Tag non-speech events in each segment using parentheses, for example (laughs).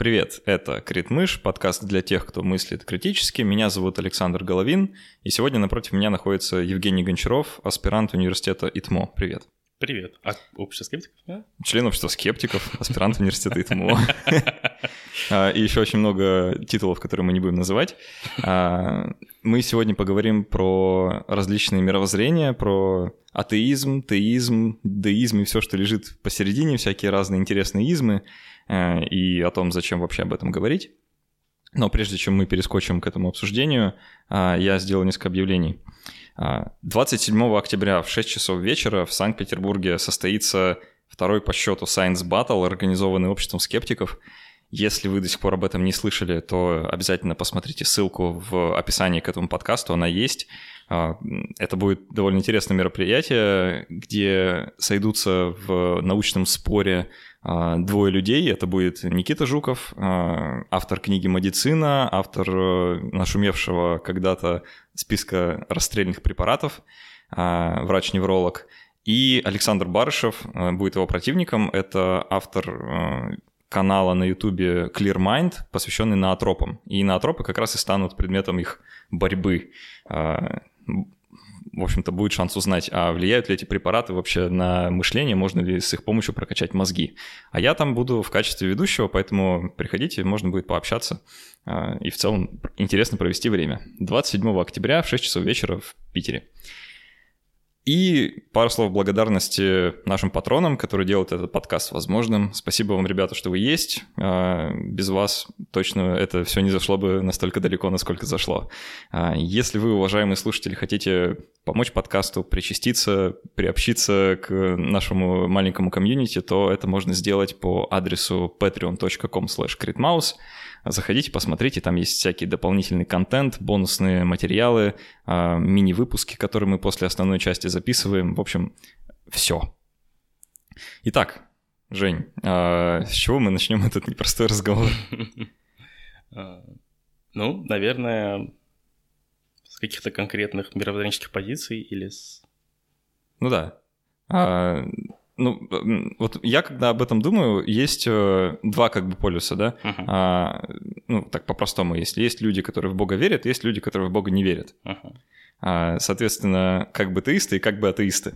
Привет, это Критмыш, подкаст для тех, кто мыслит критически. Меня зовут Александр Головин, и сегодня напротив меня находится Евгений Гончаров, аспирант университета ИТМО. Привет. Привет. А общество скептиков? Да? Член общества скептиков, аспирант университета ИТМО. (laughs) А, и еще очень много титулов, которые мы не будем называть. А, мы сегодня поговорим про различные мировоззрения, про атеизм, теизм, деизм и все, что лежит посередине, всякие разные интересные измы. Э, и о том, зачем вообще об этом говорить. Но прежде чем мы перескочим к этому обсуждению, э, я сделал несколько объявлений. 27 э, октября в 6 часов вечера в Санкт-Петербурге состоится второй по счету Science Battle, организованный обществом скептиков. Если вы до сих пор об этом не слышали, то обязательно посмотрите ссылку в описании к этому подкасту, она есть. Это будет довольно интересное мероприятие, где сойдутся в научном споре а, двое людей. Это будет Никита Жуков, а, автор книги «Медицина», автор э, нашумевшего когда-то списка расстрельных препаратов, а, врач-невролог, и Александр Барышев э, будет его противником. Это автор э, канала на ютубе Clear Mind, посвященный наотропам. И наотропы как раз и станут предметом их борьбы в общем-то, будет шанс узнать, а влияют ли эти препараты вообще на мышление, можно ли с их помощью прокачать мозги. А я там буду в качестве ведущего, поэтому приходите, можно будет пообщаться а, и в целом интересно провести время. 27 октября в 6 часов вечера в Питере. И пару слов благодарности нашим патронам, которые делают этот подкаст возможным. Спасибо вам, ребята, что вы есть. А, без вас точно это все не зашло бы настолько далеко, насколько зашло. А, если вы, уважаемые слушатели, хотите помочь подкасту, причаститься, приобщиться к нашему маленькому комьюнити, то это можно сделать по адресу patreon.com slash Заходите, посмотрите, там есть всякий дополнительный контент, бонусные материалы, а, мини-выпуски, которые мы после основной части записываем. В общем, все. Итак, Жень, а, с чего мы начнем (laughs) этот непростой разговор? (laughs) А, ну, наверное, с каких-то конкретных мировоззренческих позиций или с... Ну да. Ну, вот я когда об этом думаю, есть э, два как бы полюса, да? Uh-huh. А, ну, так по-простому, если есть люди, которые в Бога верят, есть люди, которые в Бога не верят. Uh-huh. А, соответственно, как бы теисты и как бы атеисты.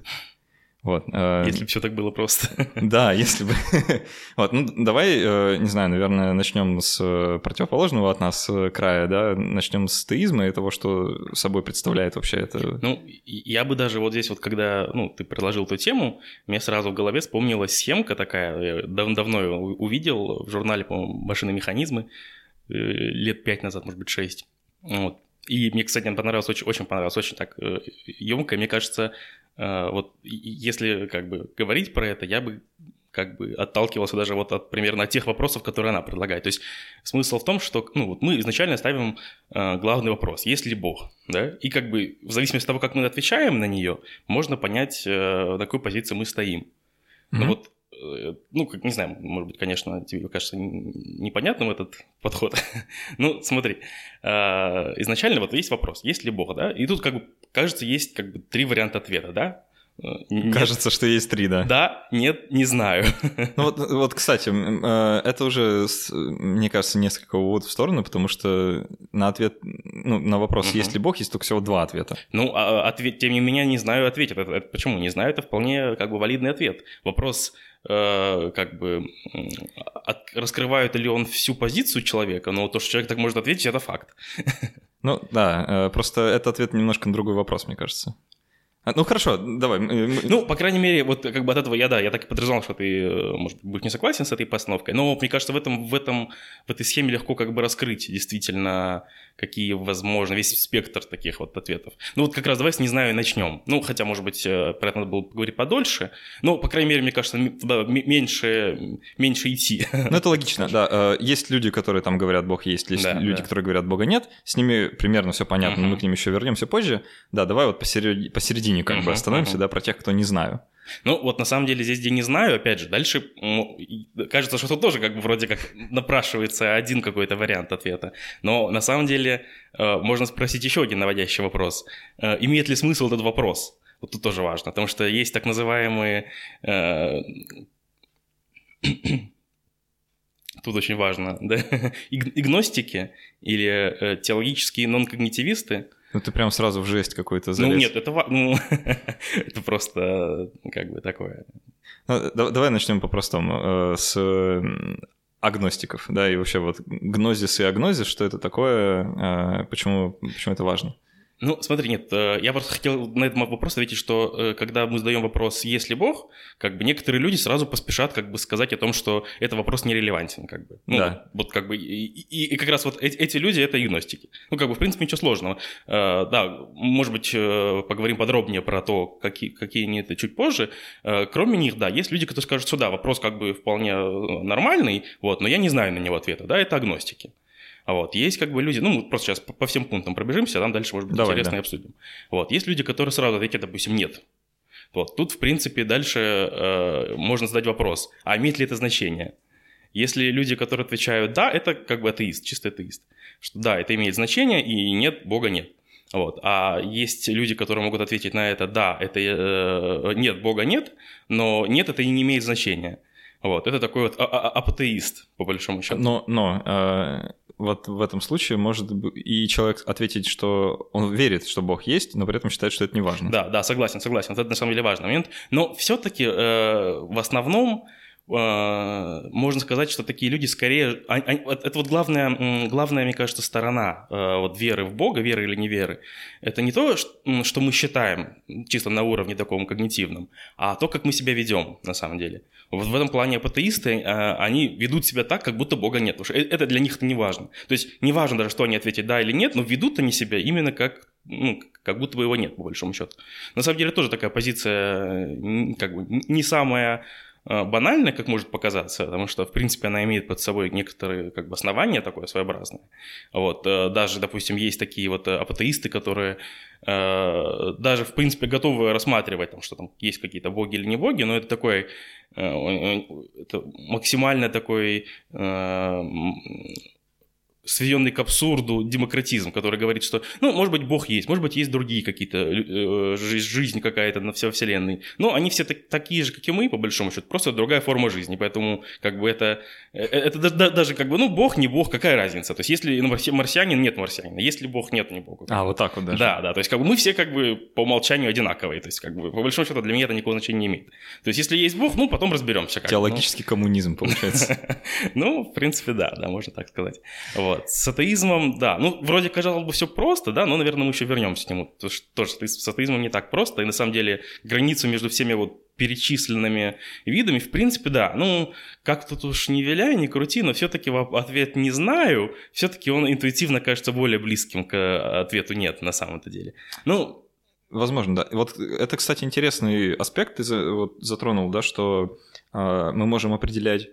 Вот. Э, если бы все так было просто. (laughs) Да, если бы. (laughs) Вот, ну давай, э, не знаю, наверное, начнем с э, противоположного от нас края, да, начнем с теизма и того, что собой представляет вообще это. Ну, я бы даже вот здесь вот, когда, ну, ты предложил эту тему, мне сразу в голове вспомнилась схемка такая, я дав давно ее увидел в журнале, по-моему, «Машины механизмы», лет пять назад, может быть, шесть. Вот. И мне, кстати, понравилось, очень, очень понравилось, очень так емко. Мне кажется, вот если как бы говорить про это, я бы как бы отталкивался даже вот от примерно от тех вопросов, которые она предлагает. То есть смысл в том, что ну, вот мы изначально ставим э, главный вопрос, есть ли Бог, да, и как бы в зависимости от того, как мы отвечаем на нее, можно понять, э, на какой позиции мы стоим. Mm-hmm. Но вот Э, ну, как, не знаю, может быть, конечно, тебе кажется непонятным этот подход. (laughs) ну, смотри, а, изначально вот есть вопрос, есть ли Бог, да? И тут, как бы, кажется, есть как бы три варианта ответа, да? Нет. Кажется, что есть три, да. Да, нет, не знаю. ну вот, вот, кстати, э, это уже, мне кажется, несколько уводов в сторону, потому что на ответ, ну, на вопрос, угу. есть ли Бог, есть только всего два ответа. Ну, а ответ, тем не менее, не знаю, ответит. Это, это, почему? Не знаю, это вполне как бы валидный ответ. Вопрос, э, как бы, от, раскрывает ли он всю позицию человека, но то, что человек так может ответить, это факт. (laughs) ну, да, э, просто это ответ немножко на другой вопрос, мне кажется. А, ну хорошо, давай. Ну, по крайней мере, вот как бы от этого я, да, я так и подразумевал, что ты, э, может быть, будешь не согласен с этой постановкой, но мне кажется, в, этом, в, этом, в этой схеме легко как бы раскрыть действительно, какие возможно, весь спектр таких вот ответов. Ну вот как раз давай с «не знаю» и начнем. Ну, хотя, может быть, э, про это надо было поговорить подольше, но, по крайней мере, мне кажется, да, меньше, меньше идти. (laughs) Ну, это логично, да. Э, есть люди, которые там говорят «Бог есть», есть да, люди, да. которые говорят «Бога нет», с ними примерно все понятно, uh-huh. мы к ним еще вернемся позже. Да, давай вот посередине, посередине середине как uh-huh, бы остановимся, uh-huh. да, про тех, кто не знаю. Ну, вот на самом деле здесь, где не знаю, опять же, дальше кажется, что тут тоже как бы вроде как напрашивается один какой-то вариант ответа. Но на самом деле э, можно спросить еще один наводящий вопрос. Э, имеет ли смысл этот вопрос? Вот тут тоже важно, потому что есть так называемые э, (coughs) тут очень важно, да, (laughs) игностики или теологические нон-когнитивисты. Ну ты прям сразу в жесть какой-то залез. Ну нет, это, ну, (laughs) это просто как бы такое. Ну, давай начнем по-простому. Э, с агностиков, да, и вообще вот гнозис и агнозис, что это такое, э, почему, почему это важно? Ну, смотри, нет, э, я просто хотел на этот вопрос ответить, что э, когда мы задаем вопрос «Есть ли Бог?», как бы некоторые люди сразу поспешат как бы сказать о том, что этот вопрос нерелевантен, как бы. Ну, да. Вот как бы, и, и, и как раз вот эти, эти люди — это агностики. Ну, как бы, в принципе, ничего сложного. Э, да, может быть, поговорим подробнее про то, какие, какие они это чуть позже. Кроме них, да, есть люди, которые скажут, что да, вопрос как бы вполне нормальный, вот, но я не знаю на него ответа, да, это агностики. Вот. Есть как бы люди, ну, мы просто сейчас по всем пунктам пробежимся, а там дальше, может быть, Давай, интересно да. и обсудим. Вот. Есть люди, которые сразу ответят, допустим, нет. Вот. Тут, в принципе, дальше э, можно задать вопрос, а имеет ли это значение? Если люди, которые отвечают «да», это как бы атеист, чистый атеист. Что да, это имеет значение, и нет, Бога нет. Вот. А есть люди, которые могут ответить на это «да», это э, «нет, Бога нет», но «нет» это и не имеет значения. Вот. Это такой вот а, а, а, апатеист, по большому счету. Но, но э, вот в этом случае может и человек ответить, что он верит, что Бог есть, но при этом считает, что это не важно. Да, да, согласен, согласен. это на самом деле важный момент. Но все-таки э, в основном можно сказать, что такие люди скорее... Они, они, это вот главная, главная, мне кажется, сторона вот веры в Бога, веры или не веры. Это не то, что мы считаем чисто на уровне таком когнитивном, а то, как мы себя ведем на самом деле. Вот в этом плане апатеисты, а, они ведут себя так, как будто Бога нет. Потому что это для них не важно. То есть не важно даже, что они ответят да или нет, но ведут они себя именно как, ну, как будто бы его нет, по большому счету. На самом деле тоже такая позиция как бы не самая а, банальная, как может показаться, потому что, в принципе, она имеет под собой некоторые как бы, основания такое своеобразное. Вот, э, даже, допустим, есть такие вот э, апатеисты, которые э, даже, в принципе, готовы рассматривать, там, что там есть какие-то боги или не боги, но это такой это максимально такой сведенный к абсурду демократизм, который говорит, что, ну, может быть, Бог есть, может быть, есть другие какие-то, э, жизнь какая-то на всей вселенной, но они все так, такие же, как и мы, по большому счету, просто другая форма жизни, поэтому, как бы, это, э, это даже, как бы, ну, Бог, не Бог, какая разница, то есть, если марсианин, нет марсианина, если Бог, нет, не Бога. А, вот так вот даже. Да, да, то есть, как бы, мы все, как бы, по умолчанию одинаковые, то есть, как бы, по большому счету, для меня это никакого значения не имеет. То есть, если есть Бог, ну, потом разберемся. Как Теологический коммунизм, получается. (laughs) Ну, в принципе, да, да, можно так сказать. Вот. Вот. С атеизмом, да, ну, вроде казалось бы все просто, да, но, наверное, мы еще вернемся к нему. Потому что тоже с атеизмом не так просто, и на самом деле границу между всеми вот перечисленными видами, в принципе, да. Ну, как тут уж не виляй, не крути, но все-таки ответ не знаю, все-таки он интуитивно кажется более близким к ответу нет на самом-то деле. Ну, Возможно, да. Вот это, кстати, интересный аспект ты затронул, да, что э, мы можем определять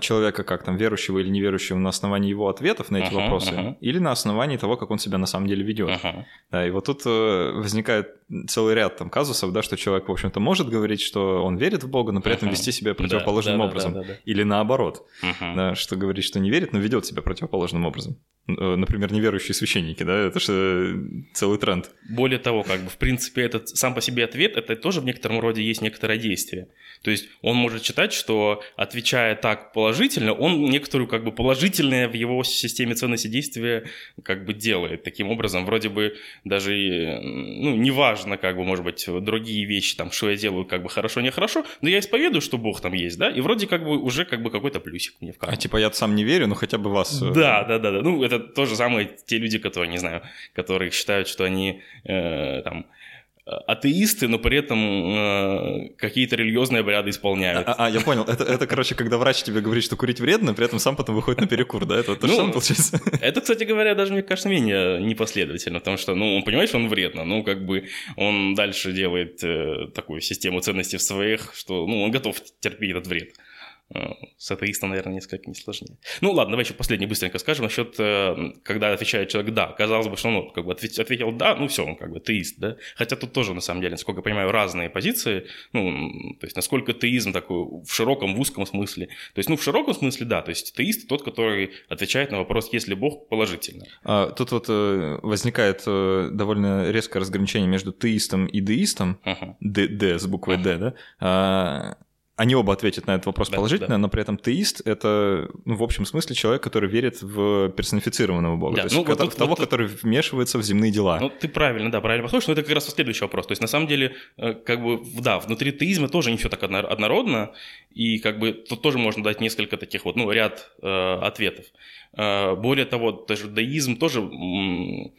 человека, как там верующего или неверующего, на основании его ответов на эти uh-huh, вопросы, uh-huh. или на основании того, как он себя на самом деле ведет. Uh-huh. Да, и вот тут э, возникает целый ряд там казусов, да, что человек, в общем-то, может говорить, что он верит в Бога, но при этом uh-huh. вести себя противоположным да, да, образом. Да. Или наоборот, uh-huh. да, что говорит, что не верит, но ведет себя противоположным образом. Э, например, неверующие священники, да, это же целый тренд. Более того, как бы, в принципе, этот сам по себе ответ, это тоже в некотором роде есть некоторое действие. То есть он может считать, что отвечая так положительно, он некоторую как бы положительное в его системе ценности действия как бы делает. Таким образом, вроде бы даже, ну, неважно, как бы, может быть, другие вещи, там, что я делаю, как бы хорошо, нехорошо, но я исповедую, что Бог там есть, да, и вроде как бы уже как бы какой-то плюсик мне в карму. А типа я сам не верю, но хотя бы вас... Э, да, да, да, да. Ну, это то же самое те люди, которые, не знаю, которые считают, что они э, там атеисты, но при этом э, какие-то религиозные обряды исполняют. А, а я понял. Это, это, короче, когда врач тебе говорит, что курить вредно, при этом сам потом выходит на перекур, да? Это то ну, же получается? Это, кстати говоря, даже, мне кажется, менее непоследовательно, потому что, ну, он понимает, что он вредно, ну, как бы он дальше делает э, такую систему ценностей в своих, что, ну, он готов терпеть этот вред. Э, с атеистом, наверное, несколько не сложнее. Ну ладно, давай еще последний быстренько скажем насчет, э, когда отвечает человек «да». Казалось бы, что он ну, как бы ответил «да», ну все, он как бы теист, да. Хотя тут тоже, на самом деле, насколько я понимаю, разные позиции. Ну, то есть, насколько теизм такой в широком, в узком смысле. То есть, ну, в широком смысле, да. То есть, теист тот, который отвечает на вопрос «есть ли Бог?» положительно. А, тут вот э, возникает довольно резкое разграничение между теистом и деистом. Ага. Д, Д с буквой ага. Д, да? А, они оба ответят на этот вопрос Да, положительно, да. но при этом теист — это, ну, в общем смысле, человек, который верит в персонифицированного бога. Да, То есть ну, в, вот в того, вот который вмешивается в земные дела. Ну, ты правильно, да, правильно послушал, но это как раз следующий вопрос. То есть, на самом деле, э, как бы, да, внутри теизма тоже не все так одно- однородно, и как бы тут тоже можно дать несколько таких вот, ну, ряд э, ответов. Э, более того, даже деизм тоже, м,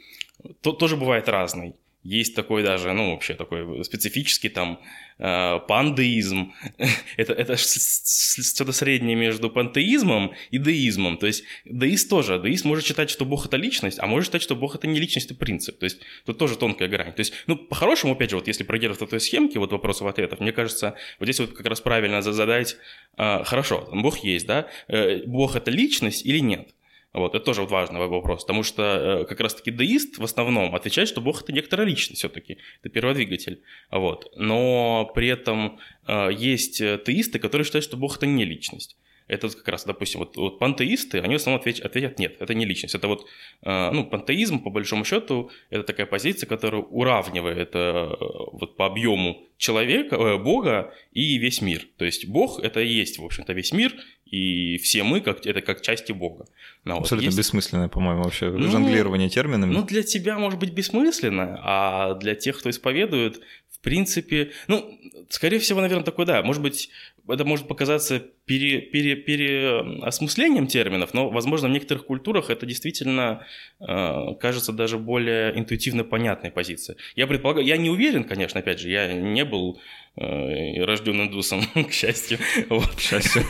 то- тоже бывает разный. Есть такой даже, ну, вообще такой специфический там э, пандеизм. (laughs) это это что-то среднее между пантеизмом и деизмом. То есть деист тоже. Деист может считать, что Бог — это личность, а может считать, что Бог — это не личность, а принцип. То есть тут тоже тонкая грань. То есть, ну, по-хорошему, опять же, вот если придерживаться той схемки, вот вопросов-ответов, мне кажется, вот здесь вот как раз правильно за- задать, а, хорошо, Бог есть, да? Э, Бог — это личность или нет? Вот, это тоже вот важный вопрос, потому что э, как раз-таки деист в основном отвечает, что Бог — это некоторая личность все-таки, это перводвигатель, вот. Но при этом э, есть э, теисты, которые считают, что Бог — это не личность. Это как раз, допустим, вот, вот пантеисты, они в основном ответят, ответят нет, это не личность. Это вот, э, ну, пантеизм, по большому счету, это такая позиция, которая уравнивает э, вот по объему человека, э, Бога и весь мир. То есть Бог — это и есть, в общем-то, весь мир, и все мы как, это как части Бога. Ну, вот Абсолютно есть- бессмысленное, по-моему, вообще Ну, жонглирование терминами. ну, для тебя может быть бессмысленно, а для тех, кто исповедует, в принципе, ну, скорее всего, наверное, такое, да, может быть, это может показаться пере, пере, переосмыслением терминов, но, возможно, в некоторых культурах это действительно э, кажется даже более интуитивно понятной позицией. Я предполагаю, я не уверен, конечно, опять же, я не был э, рожден индусом, (laughs) к счастью. Вот. К счастью.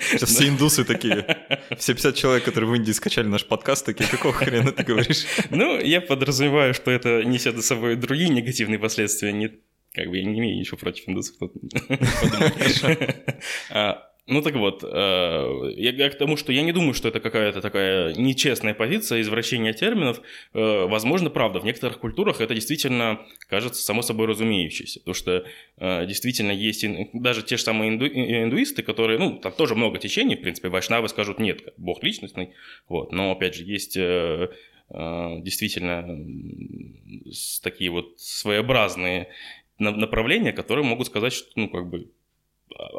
Сейчас все индусы такие. (laughs) Все 50 человек, которые в Индии скачали наш подкаст, такие, какого хрена ты говоришь? Ну, я подразумеваю, что это несет за собой другие негативные последствия. Не, как бы я не имею ничего против индусов. (laughs) (laughs) А, Ну так вот, э, я, к тому, что я не думаю, что это какая-то такая нечестная позиция, извращение терминов. Э, Возможно, правда, в некоторых культурах это действительно кажется само собой разумеющееся, потому что э, действительно есть даже те же самые инду- индуисты, которые, ну, там тоже много течений, в принципе, вайшнавы скажут, нет, Бог личностный, вот, но, опять же, есть действительно такие вот своеобразные направления, которые могут сказать, что, ну, как бы,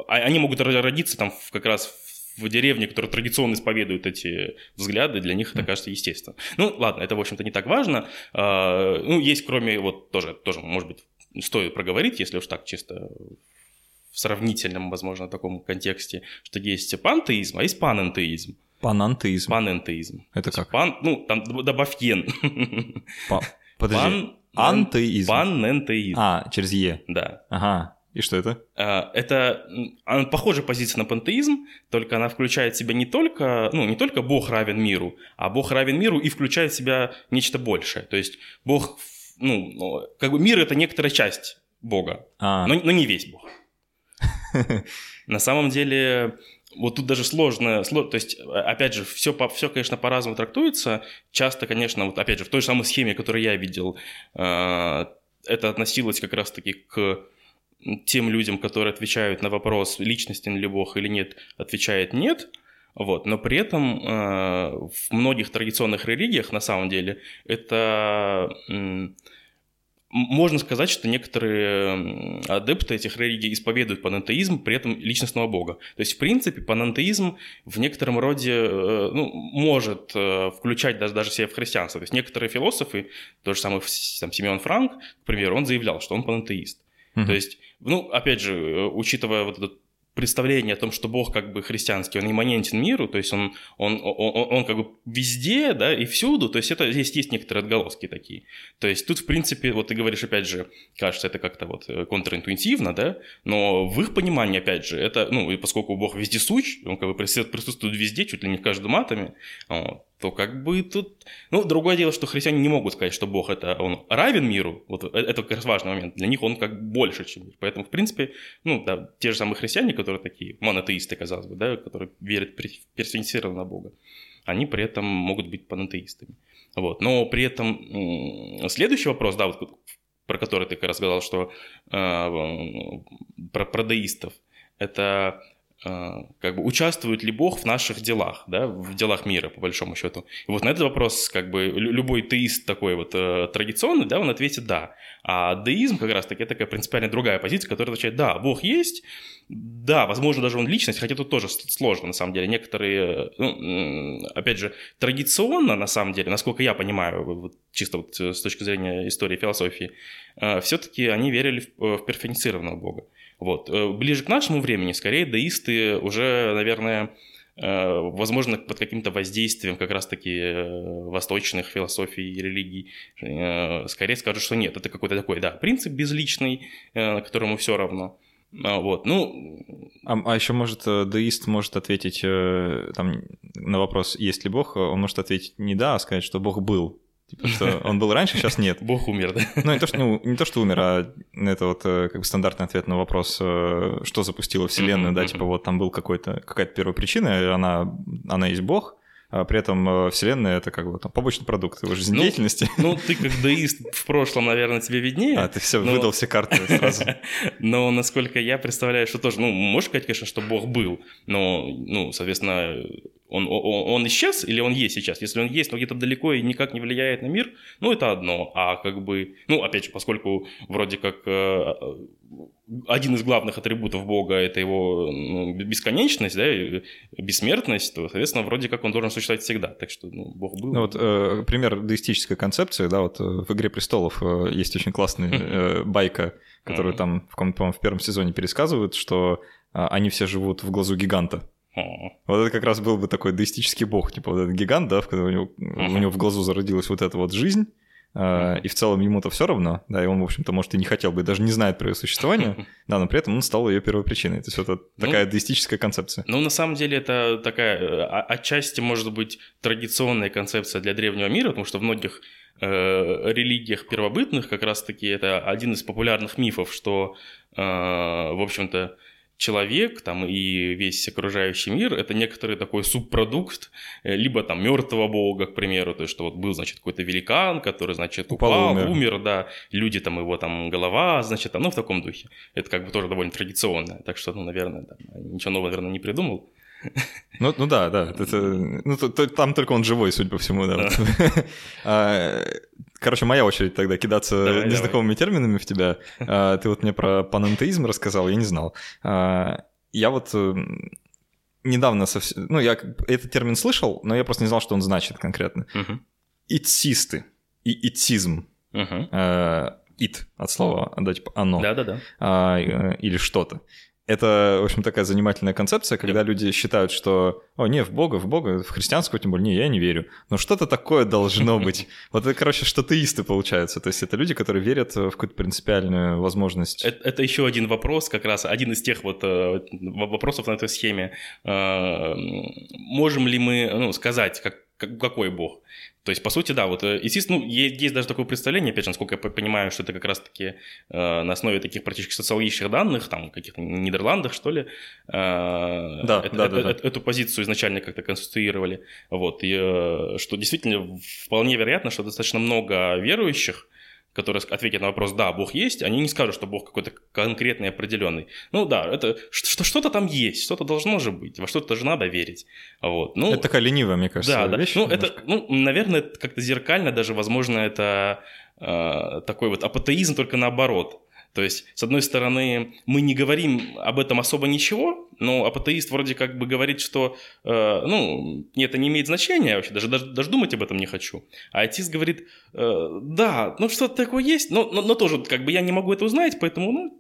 а- они могут ро- родиться там в- как раз в деревне, которая традиционно исповедует эти взгляды, для них это кажется естественно. Ну, ладно, это, в общем-то, не так важно. А, Ну, есть, кроме, вот, тоже, тоже, может быть, стоит проговорить, если уж так чисто в сравнительном, возможно, таком контексте, что есть пантеизм, а есть панентеизм. Панантеизм. Панентеизм. Это как? Пан, ну, там добавь ен. Па- Подожди. Пан, Антеизм. Панентеизм. А, через Е. Да. Ага. И что это? А, Это похожая позиция на пантеизм, только она включает в себя не только, ну, не только Бог равен миру, а Бог равен миру и включает в себя нечто большее. То есть Бог, ну, ну, как бы мир — это некоторая часть Бога, А, но, но не весь Бог. (laughs) На самом деле, вот тут даже сложно, сло- то есть, а- опять же, все, все, конечно, по-разному трактуется. Часто, конечно, вот опять же, в той же самой схеме, которую я видел, э, это относилось как раз-таки к тем людям, которые отвечают на вопрос, личностен ли Бог или нет, отвечает нет. Вот. Но при этом э, в многих традиционных религиях, на самом деле, это можно сказать, что некоторые адепты этих религий исповедуют панентеизм, при этом личностного бога. То есть, в принципе, панентеизм в некотором роде э, ну, может э, включать даже, даже себя в христианство. То есть, некоторые философы, тот же самый там, Симеон Франк, к примеру, он заявлял, что он панентеист. мгм. То есть, ну, опять же, э, учитывая вот это представление о том, что Бог как бы христианский, он имманентен миру, то есть он, он, он, он- он как бы везде, да, и всюду, то есть это здесь есть некоторые отголоски такие. То есть тут, в принципе, вот ты говоришь, опять же, кажется, это как-то вот э, контринтуитивно, да, но в их понимании, опять же, это, ну, и поскольку Бог вездесущ, он как бы прису- присутствует везде, чуть ли не в каждом атоме, вот, то как бы тут... Ну, другое дело, что христиане не могут сказать, что Бог это он равен миру. Вот э- это как раз важный момент. Для них он как больше, чем мир. Поэтому, в принципе, ну, да, те же самые христиане, которые такие монотеисты, казалось бы, да, которые верят пер- персонифицированно на Бога, они при этом могут быть панотеистами. Вот. Но при этом следующий вопрос, да, вот, про который ты как раз сказал, что э, про, про деистов, это как бы участвует ли Бог в наших делах, да, в делах мира, по большому счету. И вот на этот вопрос, как бы, любой теист такой вот э, традиционный, да, он ответит «да». А деизм как раз-таки такая принципиально другая позиция, которая означает «да, Бог есть, да, возможно, даже он личность, хотя тут тоже сложно, на самом деле. Некоторые, ну, опять же, традиционно, на самом деле, насколько я понимаю, вот, чисто вот с точки зрения истории философии, э, все-таки они верили в, в перфонифицированного Бога. Вот. Э, ближе к нашему времени, скорее, деисты уже, наверное, э, возможно, под каким-то воздействием как раз-таки э, восточных философий и религий, скорее скажут, что нет, это какой-то такой, да, принцип безличный, которому все равно. А, вот, ну... А, а еще, может, деист может ответить там, на вопрос, есть ли Бог, он может ответить не да, а сказать, что Бог был. Типа, что он был раньше, сейчас нет. (laughs) Бог умер, да? Ну, не то, что, ну, не то, что умер, а это вот э, как бы стандартный ответ на вопрос, э, что запустило Вселенную, да, типа вот там был какой-то, какая-то первая причина, она, она есть Бог, а при этом э, Вселенная это как бы там побочный продукт его жизнедеятельности. Ну, ну, ты как деист в прошлом, наверное, тебе виднее. А, ты все но... выдал все карты сразу. (laughs) Но насколько я представляю, что тоже, ну, можешь сказать, конечно, что Бог был, но, ну, соответственно, он, он, он исчез или он есть сейчас? Если он есть, но где-то далеко и никак не влияет на мир, ну, это одно. А как бы, ну, опять же, поскольку вроде как э, один из главных атрибутов Бога – это его ну, бесконечность, да, бессмертность, то, соответственно, вроде как он должен существовать всегда. Так что, ну, Бог был. Ну, вот э, пример деистической концепции, да, вот э, в «Игре престолов» э, есть очень классная э, байка, которую там, по-моему, в первом сезоне пересказывают, что э, они все живут в глазу гиганта. Вот это как раз был бы такой деистический бог, типа вот этот гигант, да, в у него, у него в глазу зародилась вот эта вот жизнь, uh-huh. и в целом ему-то все равно, да, и он, в общем-то, может, и не хотел бы, и даже не знает про ее существование, да, но при этом он стал ее первопричиной. То есть это ну, такая деистическая концепция. Ну, на самом деле, это такая, э, отчасти, может быть, традиционная концепция для древнего мира, потому что в многих э, религиях первобытных как раз-таки это один из популярных мифов, что, э, в общем-то, человек там и весь окружающий мир это некоторый такой субпродукт э, либо там мертвого бога, к примеру, то есть что вот был, значит, какой-то великан, который, значит, упал, упал умер. умер, да, люди там его там голова, значит, там, ну в таком духе. Это как бы тоже довольно традиционное, так что, ну, наверное, там, ничего нового, наверное, не придумал. Ну, ну да, да. Это, ну, то, то, там только он живой, судя по всему, да. а, короче, моя очередь тогда кидаться давай, незнакомыми давай. терминами в тебя. А, ты вот мне про панентеизм рассказал, я не знал. А, я вот э, недавно совсем... Ну, я этот термин слышал, но я просто не знал, что он значит конкретно. Угу. Итсисты и итсизм. Угу. Ит от слова, да, типа оно. Да-да-да. Э, или что-то это, в общем, такая занимательная концепция, когда люди считают, что, о, не, в Бога, в Бога, в христианского тем более, не, я не верю. Но что-то такое должно (laughs) быть. Вот это, короче, что теисты получаются. То есть это люди, которые верят в какую-то принципиальную возможность. Это, это еще один вопрос, как раз один из тех вот э, вопросов на этой схеме. Э, можем ли мы ну, сказать, как, какой Бог? То есть, по сути, да, вот, э, естественно, ну, есть, есть даже такое представление, опять же, насколько я понимаю, что это как раз-таки э, на основе таких практически социологических данных, там, каких-то Нидерландах, что ли, э, да, это, да, это, да, это, эту позицию изначально как-то конструировали, вот, и э, что действительно вполне вероятно, что достаточно много верующих, которые ответят на вопрос «да, Бог есть», они не скажут, что Бог какой-то конкретный, определенный. Ну да, это что-то там есть, что-то должно же быть, во что-то же надо верить. Вот. Ну, это такая ленивая, мне кажется, да, вещь. Да. Ну, это, ну, наверное, как-то зеркально даже, возможно, это э, такой вот апатеизм, только наоборот. То есть, с одной стороны, мы не говорим об этом особо ничего, но апатеист вроде как бы говорит, что, э, ну, это не имеет значения вообще, даже, даже, даже думать об этом не хочу. А атеист говорит, э, да, ну что-то такое есть, но, но, но тоже как бы я не могу это узнать, поэтому, ну,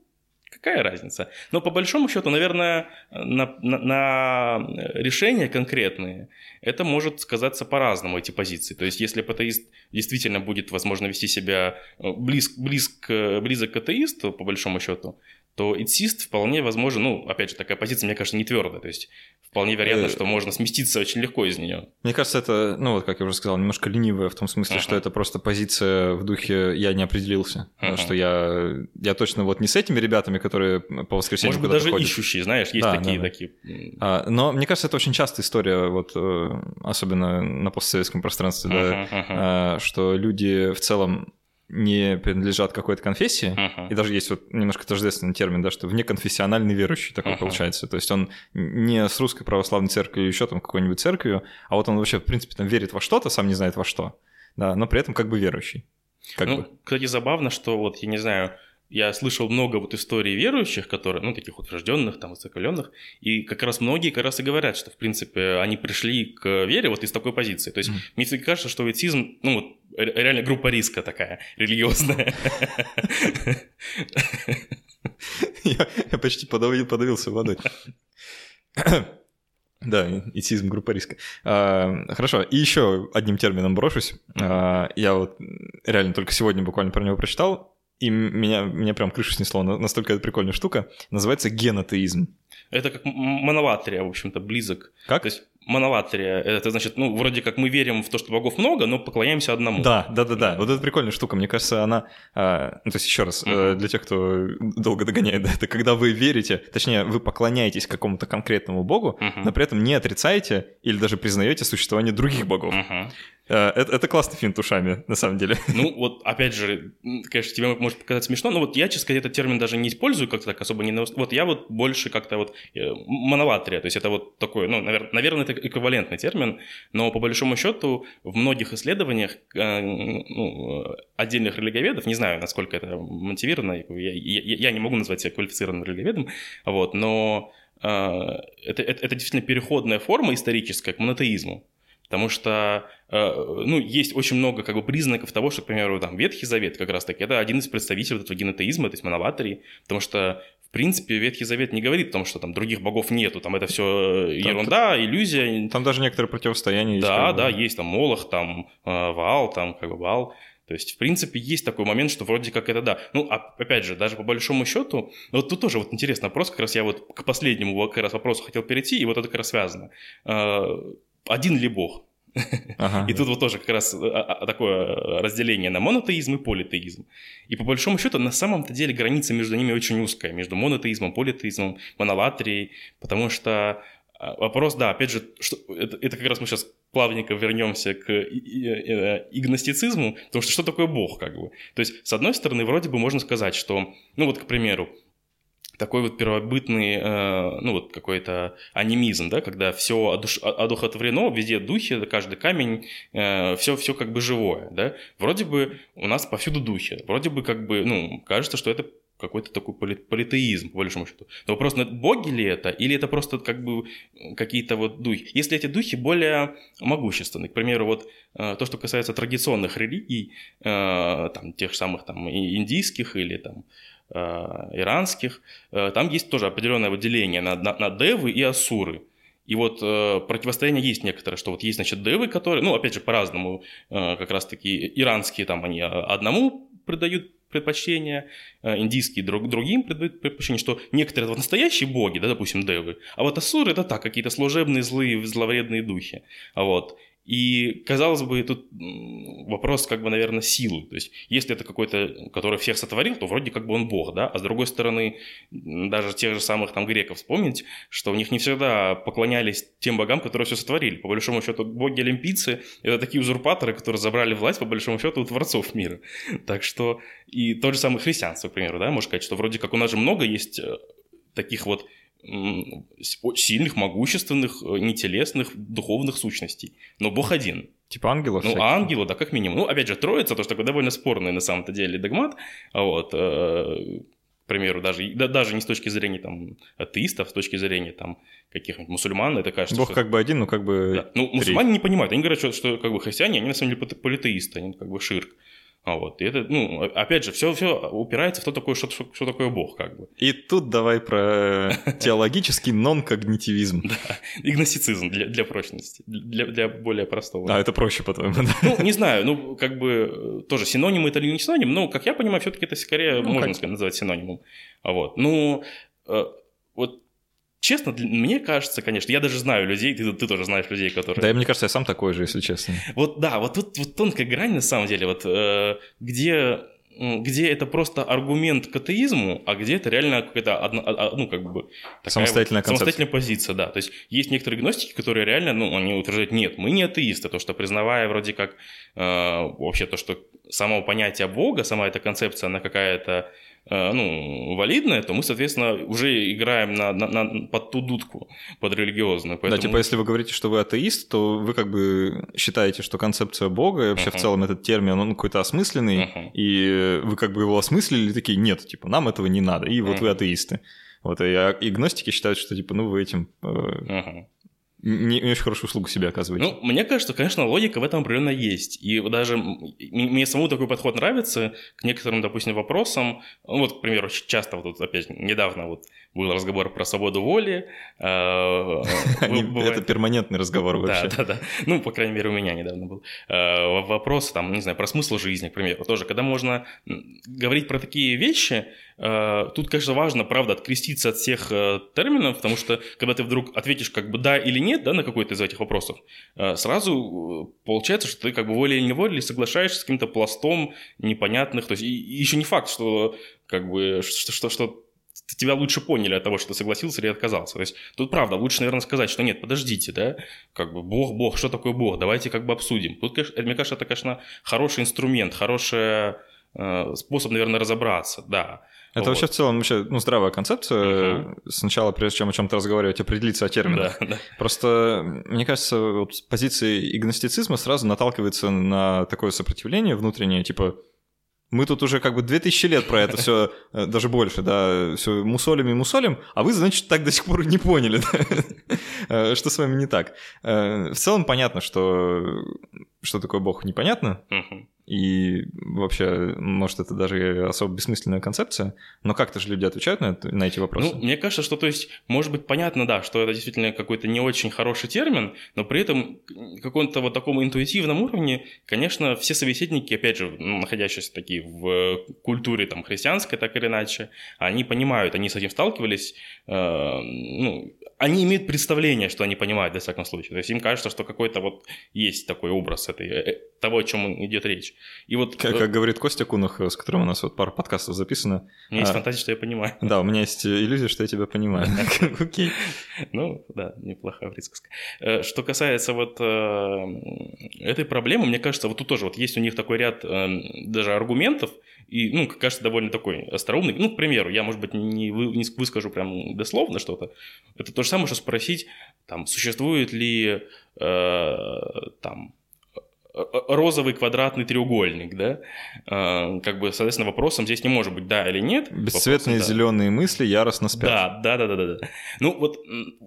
Какая разница? Но по большому счету, наверное, на, на, на решения конкретные это может сказаться по-разному, эти позиции. То есть, если патеист действительно будет, возможно, вести себя э, близ, близ, близок к атеисту, по большому счету, то этсист вполне возможно, ну, опять же, такая позиция, мне кажется, не твердая, то есть вполне вероятно, э, что можно сместиться очень легко из нее. Мне кажется, это, ну, вот как я уже сказал, немножко ленивая в том смысле, uh-huh. что это просто позиция в духе «я не определился», uh-huh. что я, я точно вот не с этими ребятами, которые по воскресеньям Может быть, даже ходят. ищущие, знаешь, есть да, такие, да, да. такие. А, но мне кажется, это очень частая история, вот э, особенно на постсоветском пространстве, uh-huh, да, uh-huh. что люди в целом не принадлежат какой-то конфессии, Мгм. и даже есть вот немножко тождественный термин, да, что внеконфессиональный верующий такой Ага. получается. То есть он не с русской православной церковью еще там какой-нибудь церковью, а вот он вообще, в принципе, там верит во что-то, сам не знает во что, да, но при этом как бы верующий. Как ну, бы. кстати, забавно, что вот, я не знаю, я слышал много вот историй верующих, которые, ну, таких вот рожденных, там, высоколенных, и как раз многие как раз и говорят, что, в принципе, они пришли к вере вот из такой позиции. То есть, Мгм. мне всегда кажется, что ветизм, ну, вот, ре- реально группа риска такая, религиозная. Я, почти подавил, подавился водой. Да, этизм, группа риска. А, хорошо, и еще одним термином брошусь. А, я вот реально только сегодня буквально про него прочитал, и меня, меня прям крышу снесло, на- настолько это прикольная штука. Называется генотеизм. Это как монолатрия, в общем-то, близок. Как? То есть монолатрия, это значит, ну, вроде как мы верим в то, что богов много, но поклоняемся одному. Да, да, да, да. Вот это прикольная штука. Мне кажется, она. а, ну, то есть, еще раз, Мгм. для тех, кто долго догоняет, (laughs) да, это когда вы верите, точнее, вы поклоняетесь какому-то конкретному богу, Мгм. но при этом не отрицаете или даже признаете существование других богов. Мгм. Э, Это, это классный финт ушами, на самом деле. (laughs) Ну, вот, опять же, конечно, тебе может показаться смешно, но вот я, честно сказать, этот термин даже не использую как-то так особо не... на- Вот я вот больше как-то вот э, монолатрия, то есть это вот такой, ну, навер- наверное, это эквивалентный термин, но по большому счету в многих исследованиях э, ну, э, отдельных религиоведов, не знаю, насколько это мотивировано, я, я- я не могу назвать себя квалифицированным религиоведом, вот, но э, это, это, это действительно переходная форма историческая к монотеизму. Потому что, э, ну, есть очень много как бы признаков того, что, к примеру, там, Ветхий Завет как раз-таки, это один из представителей этого генотеизма, то есть моноватории, потому что, в принципе, Ветхий Завет не говорит о том, что там других богов нету, там это все Там- ерунда, иллюзия. Там даже некоторые противостояния есть. Да, да, есть там Молох, там э, Ваал, там как бы Ваал. То есть, в принципе, есть такой момент, что вроде как это да. Ну, а- опять же, даже по большому счету, вот тут тоже вот интересный вопрос, как раз я вот к последнему как раз вопросу хотел перейти, и вот это как раз связано. Э, Один ли бог? Ага. И тут вот тоже как раз а, а, такое разделение на монотеизм и политеизм. И по большому счету, на самом-то деле граница между ними очень узкая, между монотеизмом, политеизмом, монолатрией, потому что а, вопрос, да, опять же, что, это, это как раз мы сейчас плавненько вернемся к э, игностицизму, потому что что такое Бог, как бы? То есть, с одной стороны, вроде бы можно сказать, что, ну вот, к примеру, такой вот первобытный, э, ну вот какой-то анимизм, да, когда все одухотворено, везде духи, каждый камень, все, все как бы живое, да. Вроде бы у нас повсюду духи, вроде бы как бы, ну, кажется, что это какой-то такой поли- политеизм, по большому счету. Но вопрос, ну, боги ли это, или это просто как бы какие-то вот духи? Если эти духи более могущественны, к примеру, вот э, то, что касается традиционных религий, э, там, тех самых там индийских или там э, иранских, э, там есть тоже определенное вот деление на, на, на девы и асуры. И вот э, противостояние есть некоторое, что вот есть, значит, девы, которые, ну, опять же, по-разному, э, как раз-таки иранские там они одному придают предпочтение, э, индийские друг, другим придают предпочтение, что некоторые вот настоящие боги, да, допустим, девы, а вот асуры это так, какие-то служебные, злые, зловредные духи. А Вот. И, казалось бы, тут вопрос, как бы, наверное, силы. То есть, если это какой-то, который всех сотворил, то вроде как бы он бог, да? А с другой стороны, даже тех же самых там греков вспомнить, что у них не всегда поклонялись тем богам, которые все сотворили. По большому счету, боги-олимпийцы – это такие узурпаторы, которые забрали власть, по большому счету, у творцов мира. (laughs) Так что и то же самое христианство, к примеру, да, можно сказать, что вроде как у нас же много есть э, таких вот сильных, могущественных, э, нетелесных, духовных сущностей. Но Бог один. Типа ангелов Ну, всяких. ангелы, да, как минимум. Ну, опять же, троица, то, что такой довольно спорный на самом-то деле догмат. А Вот, э, к примеру, даже, да, даже не с точки зрения там атеистов, с точки зрения там каких-нибудь мусульман, это кажется, Бог что- как бы один, но как бы... да. Ну, мусульмане не понимают. Они говорят, что, что как бы христиане, они на самом деле политеисты, они как бы ширк. А вот. И это, ну, опять же, все, все упирается в то такое, что, что, такое Бог, как бы. И тут давай про (laughs) теологический нон-когнитивизм. Игностицизм для, для прочности, для, для более простого. А, это проще, по-твоему, да? Ну, не знаю, ну, как бы, э, тоже синоним это или не синоним, но, как я понимаю, все-таки это скорее Ну, можно сказать, назвать синонимом. А вот. Ну, э, вот, честно, мне кажется, конечно, я даже знаю людей, ты, ты тоже знаешь людей, которые... Да, и мне кажется, я сам такой же, если честно. Вот да, вот тут вот тонкая грань на самом деле, вот э, где где это просто аргумент к атеизму, а где это реально какая-то, а, а, ну, как бы... Такая самостоятельная, вот, самостоятельная позиция, да. То есть есть некоторые гностики, которые реально, ну, они утверждают, нет, мы не атеисты, то, что признавая вроде как э, вообще то, что само понятие Бога, сама эта концепция, она какая-то ну, валидное, то мы, соответственно, уже играем на, на, на, под ту дудку, под религиозную. Поэтому... Да, типа, если вы говорите, что вы атеист, то вы как бы считаете, что концепция Бога, и вообще uh-huh. в целом этот термин, он какой-то осмысленный, uh-huh. и вы как бы его осмыслили, такие, нет, типа, нам этого не надо, и вот uh-huh. вы атеисты. Вот, и, и гностики считают, что, типа, ну, вы этим... Э, uh-huh не, не очень хорошую услугу себе оказываете. Ну, мне кажется, конечно, логика в этом определенно есть. И даже мне самому такой подход нравится к некоторым, допустим, вопросам. Ну, вот, к примеру, часто вот опять недавно вот был разговор про свободу воли. А, это перманентный разговор вообще. Да, да, да. Ну, по крайней мере, у меня недавно был. А, вопрос, там, не знаю, про смысл жизни, к примеру, тоже. Когда можно говорить про такие вещи, тут, конечно, важно, правда, откреститься от всех э, терминов, потому что, когда ты вдруг ответишь как бы да или нет, да, на какой-то из этих вопросов, сразу э, получается, что ты как бы волей или неволей соглашаешься с каким-то пластом непонятных, то есть и, и еще не факт, что как бы, что, что, что тебя лучше поняли от того, что ты согласился или отказался. То есть тут правда, лучше, наверное, сказать, что нет, подождите, да, как бы Бог, Бог, что такое Бог, давайте как бы обсудим. Тут, конечно, мне кажется, это, конечно, хороший инструмент, хороший э, способ, наверное, разобраться, да. Это вот. вообще в целом вообще, ну, здравая концепция. Угу. Сначала, прежде чем о чем-то разговаривать, определиться о терминах. Да, да. Просто, мне кажется, вот с позиции игностицизма сразу наталкивается на такое сопротивление внутреннее, типа, мы тут уже как бы 2000 лет про это все, э, даже больше, да, все мусолим и мусолим, а вы, значит, так до сих пор не поняли, да? (laughs) Э, что с вами не так. Э, в целом понятно, что что такое Бог, непонятно. И вообще, может, это даже особо бессмысленная концепция, но как-то же люди отвечают на, это, на эти вопросы. Ну, мне кажется, что, то есть, может быть, понятно, да, что это действительно какой-то не очень хороший термин, но при этом каком-то вот таком интуитивном уровне, конечно, все собеседники, опять же, находящиеся такие в культуре там христианской, так или иначе, они понимают, они с этим сталкивались, э, ну, они имеют представление, что они понимают, во всяком случае. То есть им кажется, что какой-то вот есть такой образ этой, э, того, о чем идет речь. И вот, как, как говорит Костя Кунах, с которым у нас вот пара подкастов записано. У меня есть а, фантазия, что я понимаю. Да, у меня есть иллюзия, что я тебя понимаю. (laughs) Окей. Ну, да, неплохая присказка. Э, что касается вот э, этой проблемы, мне кажется, вот тут тоже вот есть у них такой ряд даже аргументов, и, ну, кажется, довольно такой остроумный. Ну, к примеру, я, может быть, не, вы, не выскажу прям дословно что-то. Это то же самое, что спросить, там, существует ли э, там э, розовый квадратный треугольник, да, э, как бы, соответственно, вопросом здесь не может быть да или нет. Бесцветные вопросом, да. зеленые мысли яростно спят. Да, да, да, да, да, да. Ну вот,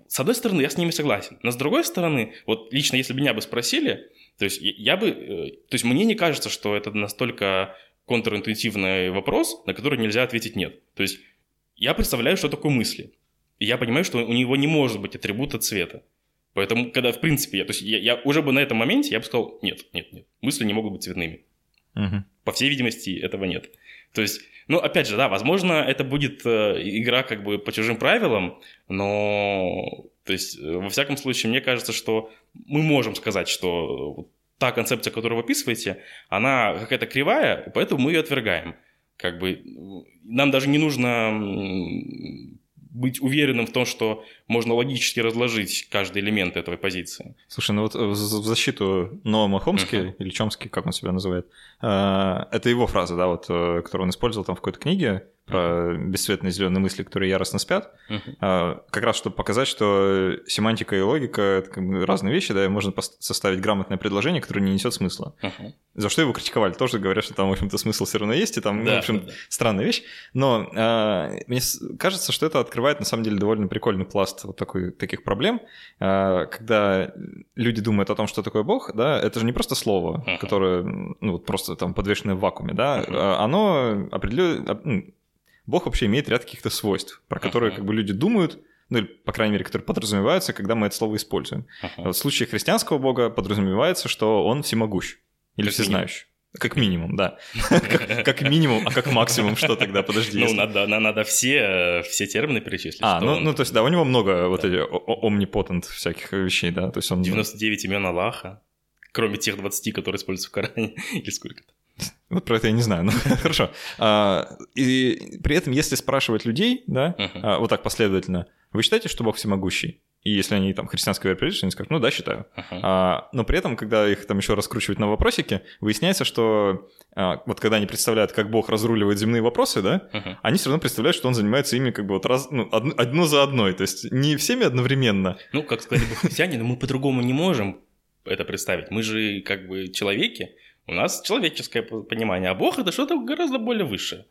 с одной стороны, я с ними согласен, но с другой стороны, вот лично если бы меня бы спросили, то есть я бы, э, то есть мне не кажется, что это настолько контринтуитивный вопрос, на который нельзя ответить нет. То есть я представляю, что такое мысли. И я понимаю, что у него не может быть атрибута цвета. Поэтому, когда, в принципе, я, то есть я, я уже бы на этом моменте, я бы сказал, нет, нет, нет, мысли не могут быть цветными. Угу. По всей видимости, этого нет. То есть, ну, опять же, да, возможно, это будет э, игра как бы по чужим правилам, но, то есть, э, во всяком случае, мне кажется, что мы можем сказать, что та концепция, которую вы описываете, она какая-то кривая, поэтому мы ее отвергаем. Как бы нам даже не нужно быть уверенным в том, что можно логически разложить каждый элемент этой позиции. Слушай, ну вот в защиту Ноама Хомски, uh-huh. или Чомски, как он себя называет, э, это его фраза, да, вот, э, которую он использовал там в какой-то книге, про бесцветные зеленые мысли, которые яростно спят, uh-huh. как раз чтобы показать, что семантика и логика это как бы разные вещи, да, и можно составить грамотное предложение, которое не несет смысла. Uh-huh. За что его критиковали, тоже говорят, что там, в общем-то, смысл все равно есть, и там, да, ну, в общем, да, да. странная вещь. Но а, мне кажется, что это открывает на самом деле довольно прикольный пласт вот такой, таких проблем, а, когда люди думают о том, что такое Бог, да, это же не просто слово, uh-huh. которое ну, вот просто там подвешенное в вакууме, да, uh-huh. оно определенно Бог вообще имеет ряд каких-то свойств, про которые uh-huh. как бы люди думают, ну или, по крайней мере, которые подразумеваются, когда мы это слово используем. Uh-huh. В случае христианского Бога подразумевается, что он всемогущ или всезнающий. Как минимум, да. (laughs) как, минимум, а как максимум что тогда? Подожди. Ну, надо, надо все, все термины перечислить. А, ну, ну, то есть, да, у него много вот этих omnipotent всяких вещей, да. То есть он... 99 имен Аллаха, кроме тех 20, которые используются в Коране, (laughs) или сколько-то. Вот про это я не знаю, но (laughs) хорошо. А, и при этом, если спрашивать людей, да, а, вот так последовательно, вы считаете, что Бог всемогущий? И если они там христианской вероисповедания, они скажут, ну да, считаю. Uh-huh. А, но при этом, когда их там еще раскручивают на вопросики, выясняется, что а, вот когда они представляют, как Бог разруливает земные вопросы, да, uh-huh. они все равно представляют, что он занимается ими как бы вот раз, ну, одно, одно за одной, то есть не всеми одновременно. Ну, как сказали бы христиане, но мы по-другому не можем это представить. Мы же как бы человеки, у нас человеческое понимание, а Бог это что-то гораздо более высшее.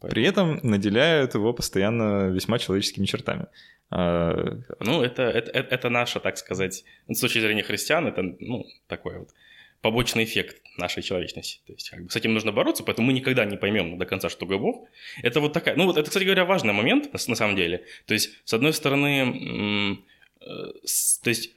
При этом наделяют его постоянно весьма человеческими чертами. А, ну, это, это, это, это наша, так сказать, с точки зрения христиан, это, ну, такой вот побочный эффект нашей человечности. То есть как бы, с этим нужно бороться, поэтому мы никогда не поймем до конца, что такое Бог. Это вот такая... Ну, вот это, кстати говоря, важный момент на, на самом деле. То есть, с одной стороны, э, то есть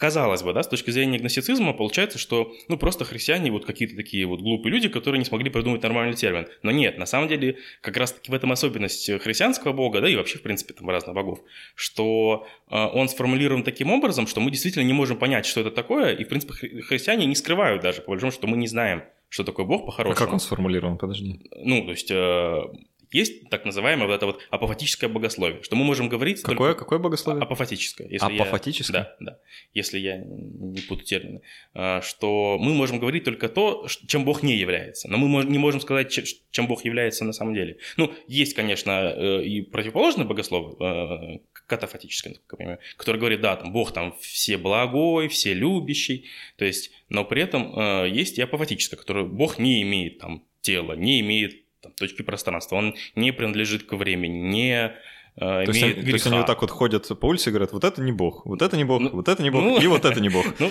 Казалось бы, да, с точки зрения гностицизма получается, что ну просто христиане вот какие-то такие вот глупые люди, которые не смогли придумать нормальный термин. Но нет, на самом деле как раз-таки в этом особенность христианского бога, да и вообще в принципе там разных богов, что э, он сформулирован таким образом, что мы действительно не можем понять, что это такое, и в принципе христиане не скрывают даже по большому, что мы не знаем, что такое Бог по-хорошему. А как он сформулирован? Подожди. Ну, то есть э, есть так называемое вот это вот апофатическое богословие, что мы можем говорить... Какое, только... какое богословие? Апофатическое. Если апофатическое? Я... Да, да. Если я не путаю термины. А, что мы можем говорить только то, чем Бог не является. Но мы не можем сказать, чем Бог является на самом деле. Ну, есть, конечно, э, и противоположное богословие, э, катафатическое, как я понимаю, который говорит, да, там Бог там все благой, все любящий, то есть, но при этом э, есть и апофатическое, которое Бог не имеет там тела, не имеет там, точки пространства. Он не принадлежит к времени, не э, то, есть, они, то есть они вот так вот ходят по улице и говорят, вот это не бог, вот это не бог, ну, вот это не бог, ну, и вот это не бог. (laughs) Ну,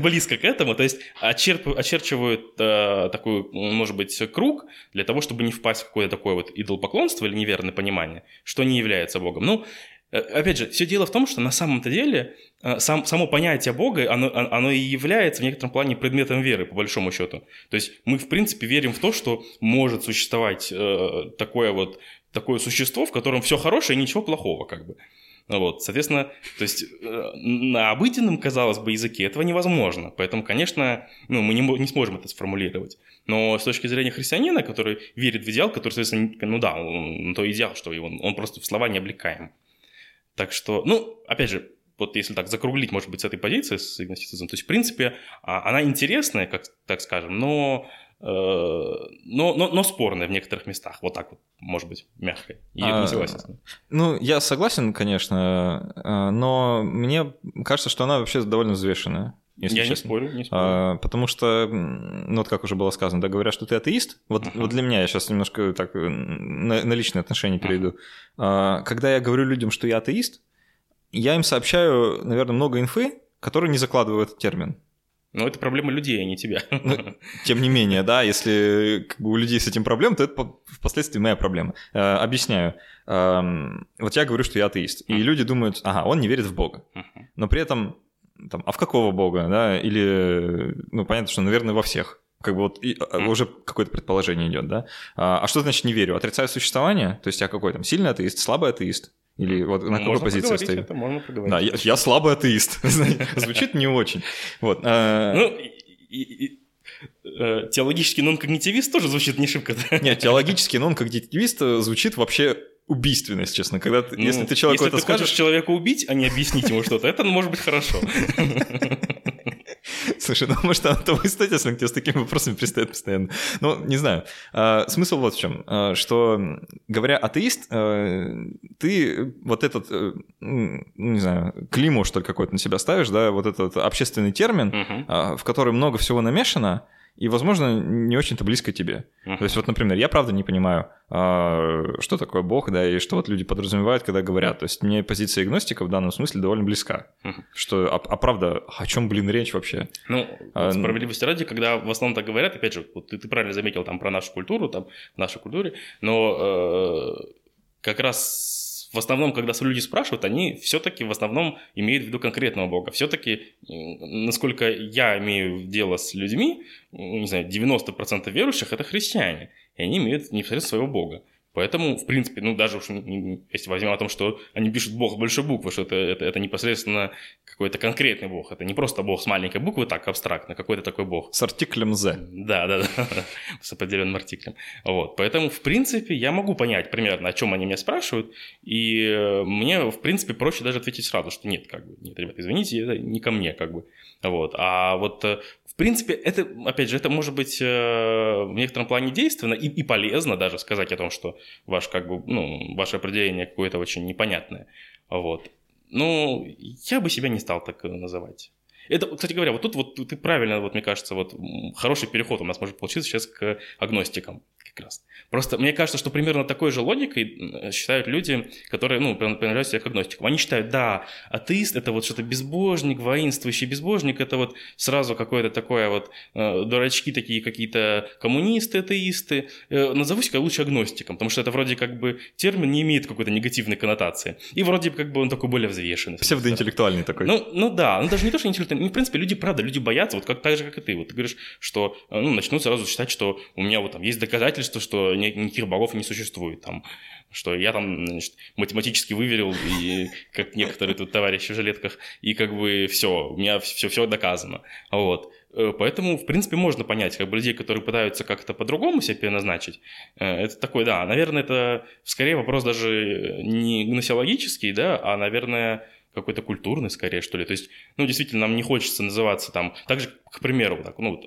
близко к этому, то есть очерп, очерчивают э, такой, может быть, круг для того, чтобы не впасть в какое-то такое вот идолопоклонство или неверное понимание, что не является богом. Ну, опять же, все дело в том, что на самом-то деле э, сам, само понятие Бога, оно, оно и является в некотором плане предметом веры, по большому счету. То есть мы, в принципе, верим в то, что может существовать э, такое вот такое существо, в котором все хорошее и ничего плохого, как бы. Вот, соответственно, то есть э, на обыденном, казалось бы, языке этого невозможно. Поэтому, конечно, ну, мы не, не сможем это сформулировать. Но с точки зрения христианина, который верит в идеал, который, соответственно, ну да, он, то идеал, что он, он просто в слова не облекаем. Так что, ну, опять же, вот если так закруглить, может быть, с этой позиции, с агностицизмом, то есть, в принципе, а, она интересная, как так скажем, но, э, но, но, но спорная в некоторых местах. Вот так вот, может быть, мягко. И а, не согласен. Ну, я согласен, конечно, э, но мне кажется, что она вообще довольно взвешенная. Если я честно. не спорю, не спорю. А, потому что, ну вот как уже было сказано, да, говорят, что ты атеист. Вот, uh-huh. вот для меня, я сейчас немножко так на, на личные отношения перейду. Uh-huh. А, когда я говорю людям, что я атеист, я им сообщаю, наверное, много инфы, которые не закладываю в этот термин. Но это проблема людей, а не тебя. Ну, тем не менее, да, если как бы, у людей с этим проблем, то это впоследствии моя проблема. Э, объясняю. Э, вот я говорю, что я атеист, и люди думают, ага, он не верит в Бога. Но при этом там, а в какого бога, да, или, ну, понятно, что, наверное, во всех. Как бы вот и, mm. уже какое-то предположение идет, да. А, а что значит не верю? Отрицаю существование? То есть я какой там сильный атеист, слабый атеист? Или вот на какой позиции стоит? Это можно поговорить. Да, я, я слабый атеист. (laughs) Звучит не очень. Вот. А, ну, э, теологический нон-когнитивист тоже звучит не шибко. Нет, теологический нон-когнитивист звучит вообще убийственность, честно. Когда ты, ну, если ты человеку если это ты скажешь... хочешь человека убить, а не объяснить ему что-то, это может быть хорошо. Слушай, ну может она того и стоит, если он к тебе с такими вопросами пристает постоянно. Ну, не знаю. А, смысл вот в чем, а, что, говоря атеист, а, ты вот этот, э, ну, не знаю, климу, что ли, какой-то на себя ставишь, да, вот этот общественный термин, угу. в который много всего намешано, и, возможно, не очень-то близко тебе. Uh-huh. То есть, вот, например, я правда не понимаю, а, что такое Бог, да, и что вот люди подразумевают, когда говорят. То есть, мне позиция агностика в данном смысле довольно близка. Uh-huh. Что, а, а правда, о чем, блин, речь вообще? Ну, а, справедливости ради, когда в основном так говорят, опять же, вот ты, ты правильно заметил там про нашу культуру, там, в нашей культуре, но э, как раз в основном, когда люди спрашивают, они все-таки в основном имеют в виду конкретного Бога. Все-таки, насколько я имею дело с людьми, не знаю, 90% верующих – это христиане, и они имеют непосредственно своего Бога. Поэтому, в принципе, ну, даже уж если возьмем о том, что они пишут Бог большой буквы, что это, это, это непосредственно какой-то конкретный Бог. Это не просто Бог с маленькой буквы, так абстрактно, какой-то такой Бог. С артиклем «з». Да, да, да, (laughs) с определенным артиклем. Вот, поэтому, в принципе, я могу понять примерно, о чем они меня спрашивают, и э, мне, в принципе, проще даже ответить сразу, что нет, как бы, нет, ребят, извините, это не ко мне, как бы. Вот, а вот э, принципе, это, опять же, это может быть э, в некотором плане действенно и, и полезно даже сказать о том, что ваш, как бы, ну, ваше определение какое-то очень непонятное. Вот. Ну, я бы себя не стал так называть. Это, кстати говоря, вот тут вот ты правильно, вот мне кажется, вот хороший переход у нас может получиться сейчас к агностикам как раз. Просто мне кажется, что примерно такой же логикой считают люди, которые, ну, принадлежат себе к агностикам. Они считают, да, атеист – это вот что-то безбожник, воинствующий безбожник, это вот сразу какое-то такое вот э, дурачки такие какие-то коммунисты, атеисты. Э, назовусь-ка лучше агностиком, потому что это вроде как бы термин не имеет какой-то негативной коннотации. И вроде как бы он такой более взвешенный. Псевдоинтеллектуальный такой. Ну, ну да, ну даже не то, что интеллектуальный. Ну, в принципе, люди, правда, люди боятся, вот как, так же, как и ты. Вот ты говоришь, что, э, ну, начнут сразу считать, что у меня вот там есть доказательства, доказательство, что никаких богов не существует. Там, что я там значит, математически выверил, и, как некоторые тут товарищи в жилетках, и как бы все, у меня все, все доказано. Вот. Э, поэтому, в принципе, можно понять как бы людей, которые пытаются как-то по-другому себя переназначить. Э, это такой, да, наверное, это скорее вопрос даже не гносеологический, да, а, наверное, какой-то культурный скорее, что ли. То есть, ну, действительно, нам не хочется называться там... Также, к примеру, так, ну,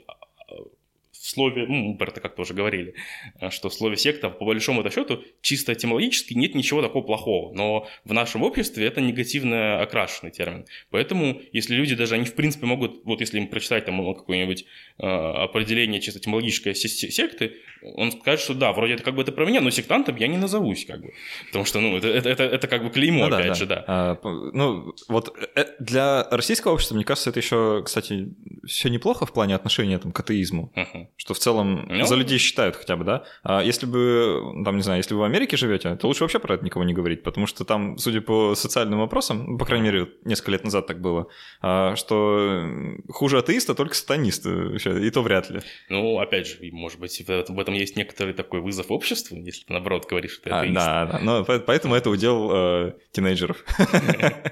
в слове, ну, про это как-то уже говорили, э, что в слове секта, по большому счету, чисто этимологически нет ничего такого плохого, но в нашем обществе это негативно окрашенный термин. Поэтому, если люди даже, они в принципе могут, вот если им прочитать там ну, какое-нибудь э, определение чисто этимологической секты, он скажет, что да, вроде это как бы это про меня, но сектантом я не назовусь, как бы. Потому что, ну, это, это, это, это как бы клеймо, ну, опять да, же, да. А, ну, вот э, для российского общества, мне кажется, это еще, кстати, все неплохо в плане отношения там, к атеизму. Uh-huh что в целом ну, за людей считают хотя бы, да. А если бы, там, не знаю, если вы в Америке живете, то лучше вообще про это никого не говорить, потому что там, судя по социальным вопросам, ну, по крайней мере, несколько лет назад так было, а, что хуже атеиста только сатанисты, и то вряд ли. Ну, опять же, может быть, в этом есть некоторый такой вызов обществу, если ты наоборот говоришь, что ты атеист. А, да, да, но поэтому это удел э, тинейджеров. (laughs)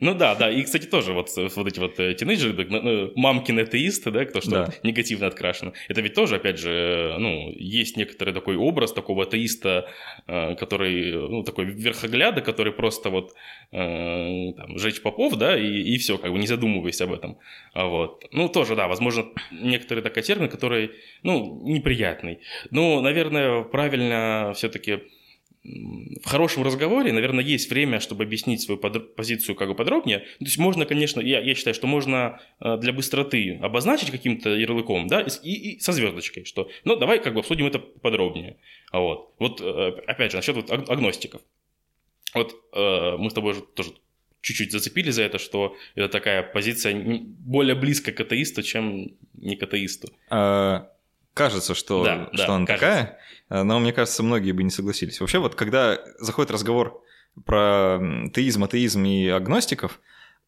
Ну да, да, и, кстати, тоже вот, вот эти вот э, тинейджеры, ну, мамкины атеисты, да, кто что негативно открашено, это ведь тоже, опять же, ну, есть некоторый такой образ такого атеиста, э, который, ну, такой верхогляда, который просто вот э, там, жечь попов, да, и, и все, как бы не задумываясь об этом. А вот. Ну, тоже, да, возможно, некоторый такой термин, который, ну, неприятный. Но, наверное, правильно все-таки в хорошем разговоре, наверное, есть время, чтобы объяснить свою позицию как бы подробнее. То есть можно, конечно, я, я считаю, что можно э, для быстроты обозначить каким-то ярлыком, да, и, и со звездочкой, что, ну, давай как бы обсудим это подробнее. Вот, вот э, опять же, насчет вот агностиков. Вот э, мы с тобой же тоже чуть-чуть зацепили за это, что это такая позиция более близкая к атеисту, чем не к атеисту. А, кажется, что, да, что да, она кажется. такая, э, но мне кажется, многие бы не согласились. Вообще, вот когда заходит разговор про теизм, атеизм и агностиков,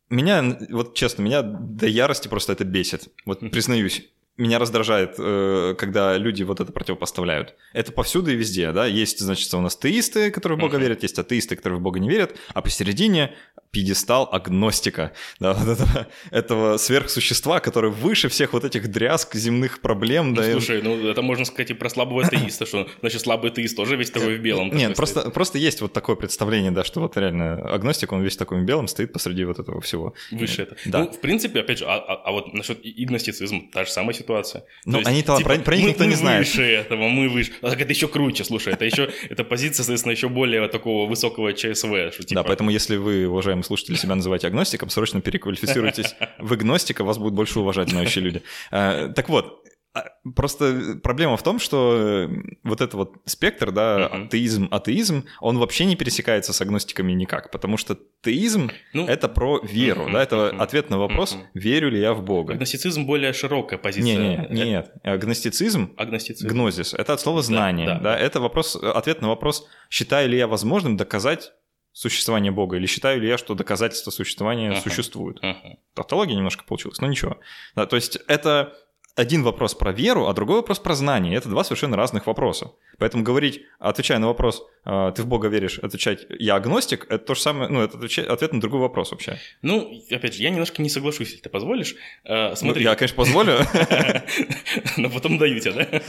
меня, вот честно, меня до ярости просто это бесит. Вот признаюсь меня раздражает, э, когда люди вот это противопоставляют. Это повсюду и везде, да. Есть, значит, у нас теисты, которые в Бога uh-huh. верят, есть атеисты, которые в Бога не верят, а посередине пьедестал агностика, (laughs) да, вот этого, этого сверхсущества, которое выше всех вот этих дрязг, земных проблем. Ну, да, слушай, и... ну это можно сказать и про слабого (laughs) атеиста, что значит слабый атеист тоже весь такой в белом. Нет, просто, просто есть вот такое представление, да, что вот реально агностик, он весь такой в белом, стоит посреди вот этого всего. Выше это. Да. Ну, в принципе, опять же, а, а, а вот насчет игностицизма, та же самая ситуация. Ну, они-то типа, про, про них никто мы не знает. выше этого, мы выше. А так это еще круче, слушай, это еще, это позиция, соответственно, еще более такого высокого ЧСВ. Что, типа... Да, поэтому если вы, уважаемые слушатели, себя называете агностиком, срочно переквалифицируйтесь в агностика, вас будут больше уважать знающие люди. А, так вот, Просто проблема в том, что вот этот вот спектр, да, uh-huh. атеизм, атеизм, он вообще не пересекается с агностиками никак, потому что теизм ну, это про веру, uh-huh, да, это uh-huh, ответ на вопрос, uh-huh. верю ли я в Бога. Агностицизм более широкая позиция. Не, не, нет, агностицизм, агностицизм, гнозис, это от слова знание, да, да, да, это вопрос, ответ на вопрос, считаю ли я возможным доказать существование Бога, или считаю ли я, что доказательства существования uh-huh. существуют. Uh-huh. Тавтология немножко получилась, но ничего. Да, то есть это один вопрос про веру, а другой вопрос про знание. Это два совершенно разных вопроса. Поэтому говорить, отвечая на вопрос, а, ты в Бога веришь, отвечать, я агностик, это то же самое, ну, это ответ на другой вопрос вообще. Ну, опять же, я немножко не соглашусь, если ты позволишь. А, смотри. Ну, я, конечно, позволю. (laughs) Но потом даю тебе, да?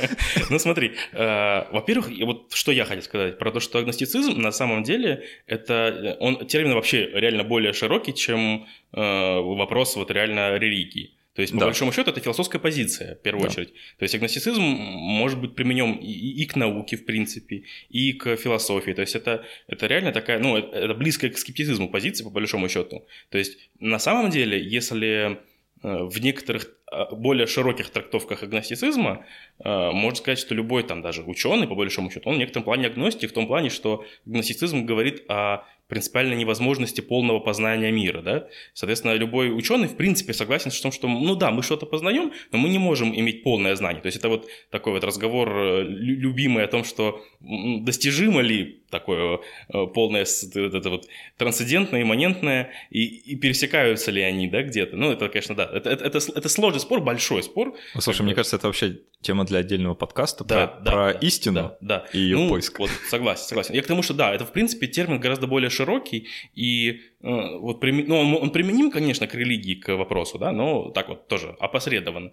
Ну, смотри, а, во-первых, вот что я хотел сказать про то, что агностицизм на самом деле это, он термин вообще реально более широкий, чем вопрос вот реально религии. То есть, по да. большому счету, это философская позиция, в первую да. очередь. То есть, агностицизм может быть применен и, и к науке, в принципе, и к философии. То есть, это, это реально такая, ну, это, это близкая к скептицизму позиция, по большому счету. То есть, на самом деле, если э, в некоторых э, более широких трактовках агностицизма э, можно сказать, что любой там даже ученый, по большому счету, он в некотором плане агностик, в том плане, что агностицизм говорит о принципиальной невозможности полного познания мира, да. Соответственно, любой ученый, в принципе, согласен с тем, что, ну да, мы что-то познаем, но мы не можем иметь полное знание. То есть это вот такой вот разговор э, любимый о том, что достижимо ли такое э, полное, это вот трансцендентное, имманентное, и, и пересекаются ли они, да, где-то. Ну, это, конечно, да, это, это, это, это сложный спор, большой спор. Ну, слушай, мне кажется, это вообще тема для отдельного подкаста да, про, да, про да, истину да, да. и ее ну, поиск. Вот, согласен, согласен. Я к тому, что да, это, в принципе, термин гораздо более широкий, и э, вот, ну, он, он применим, конечно, к религии, к вопросу, да, но так вот тоже опосредованно.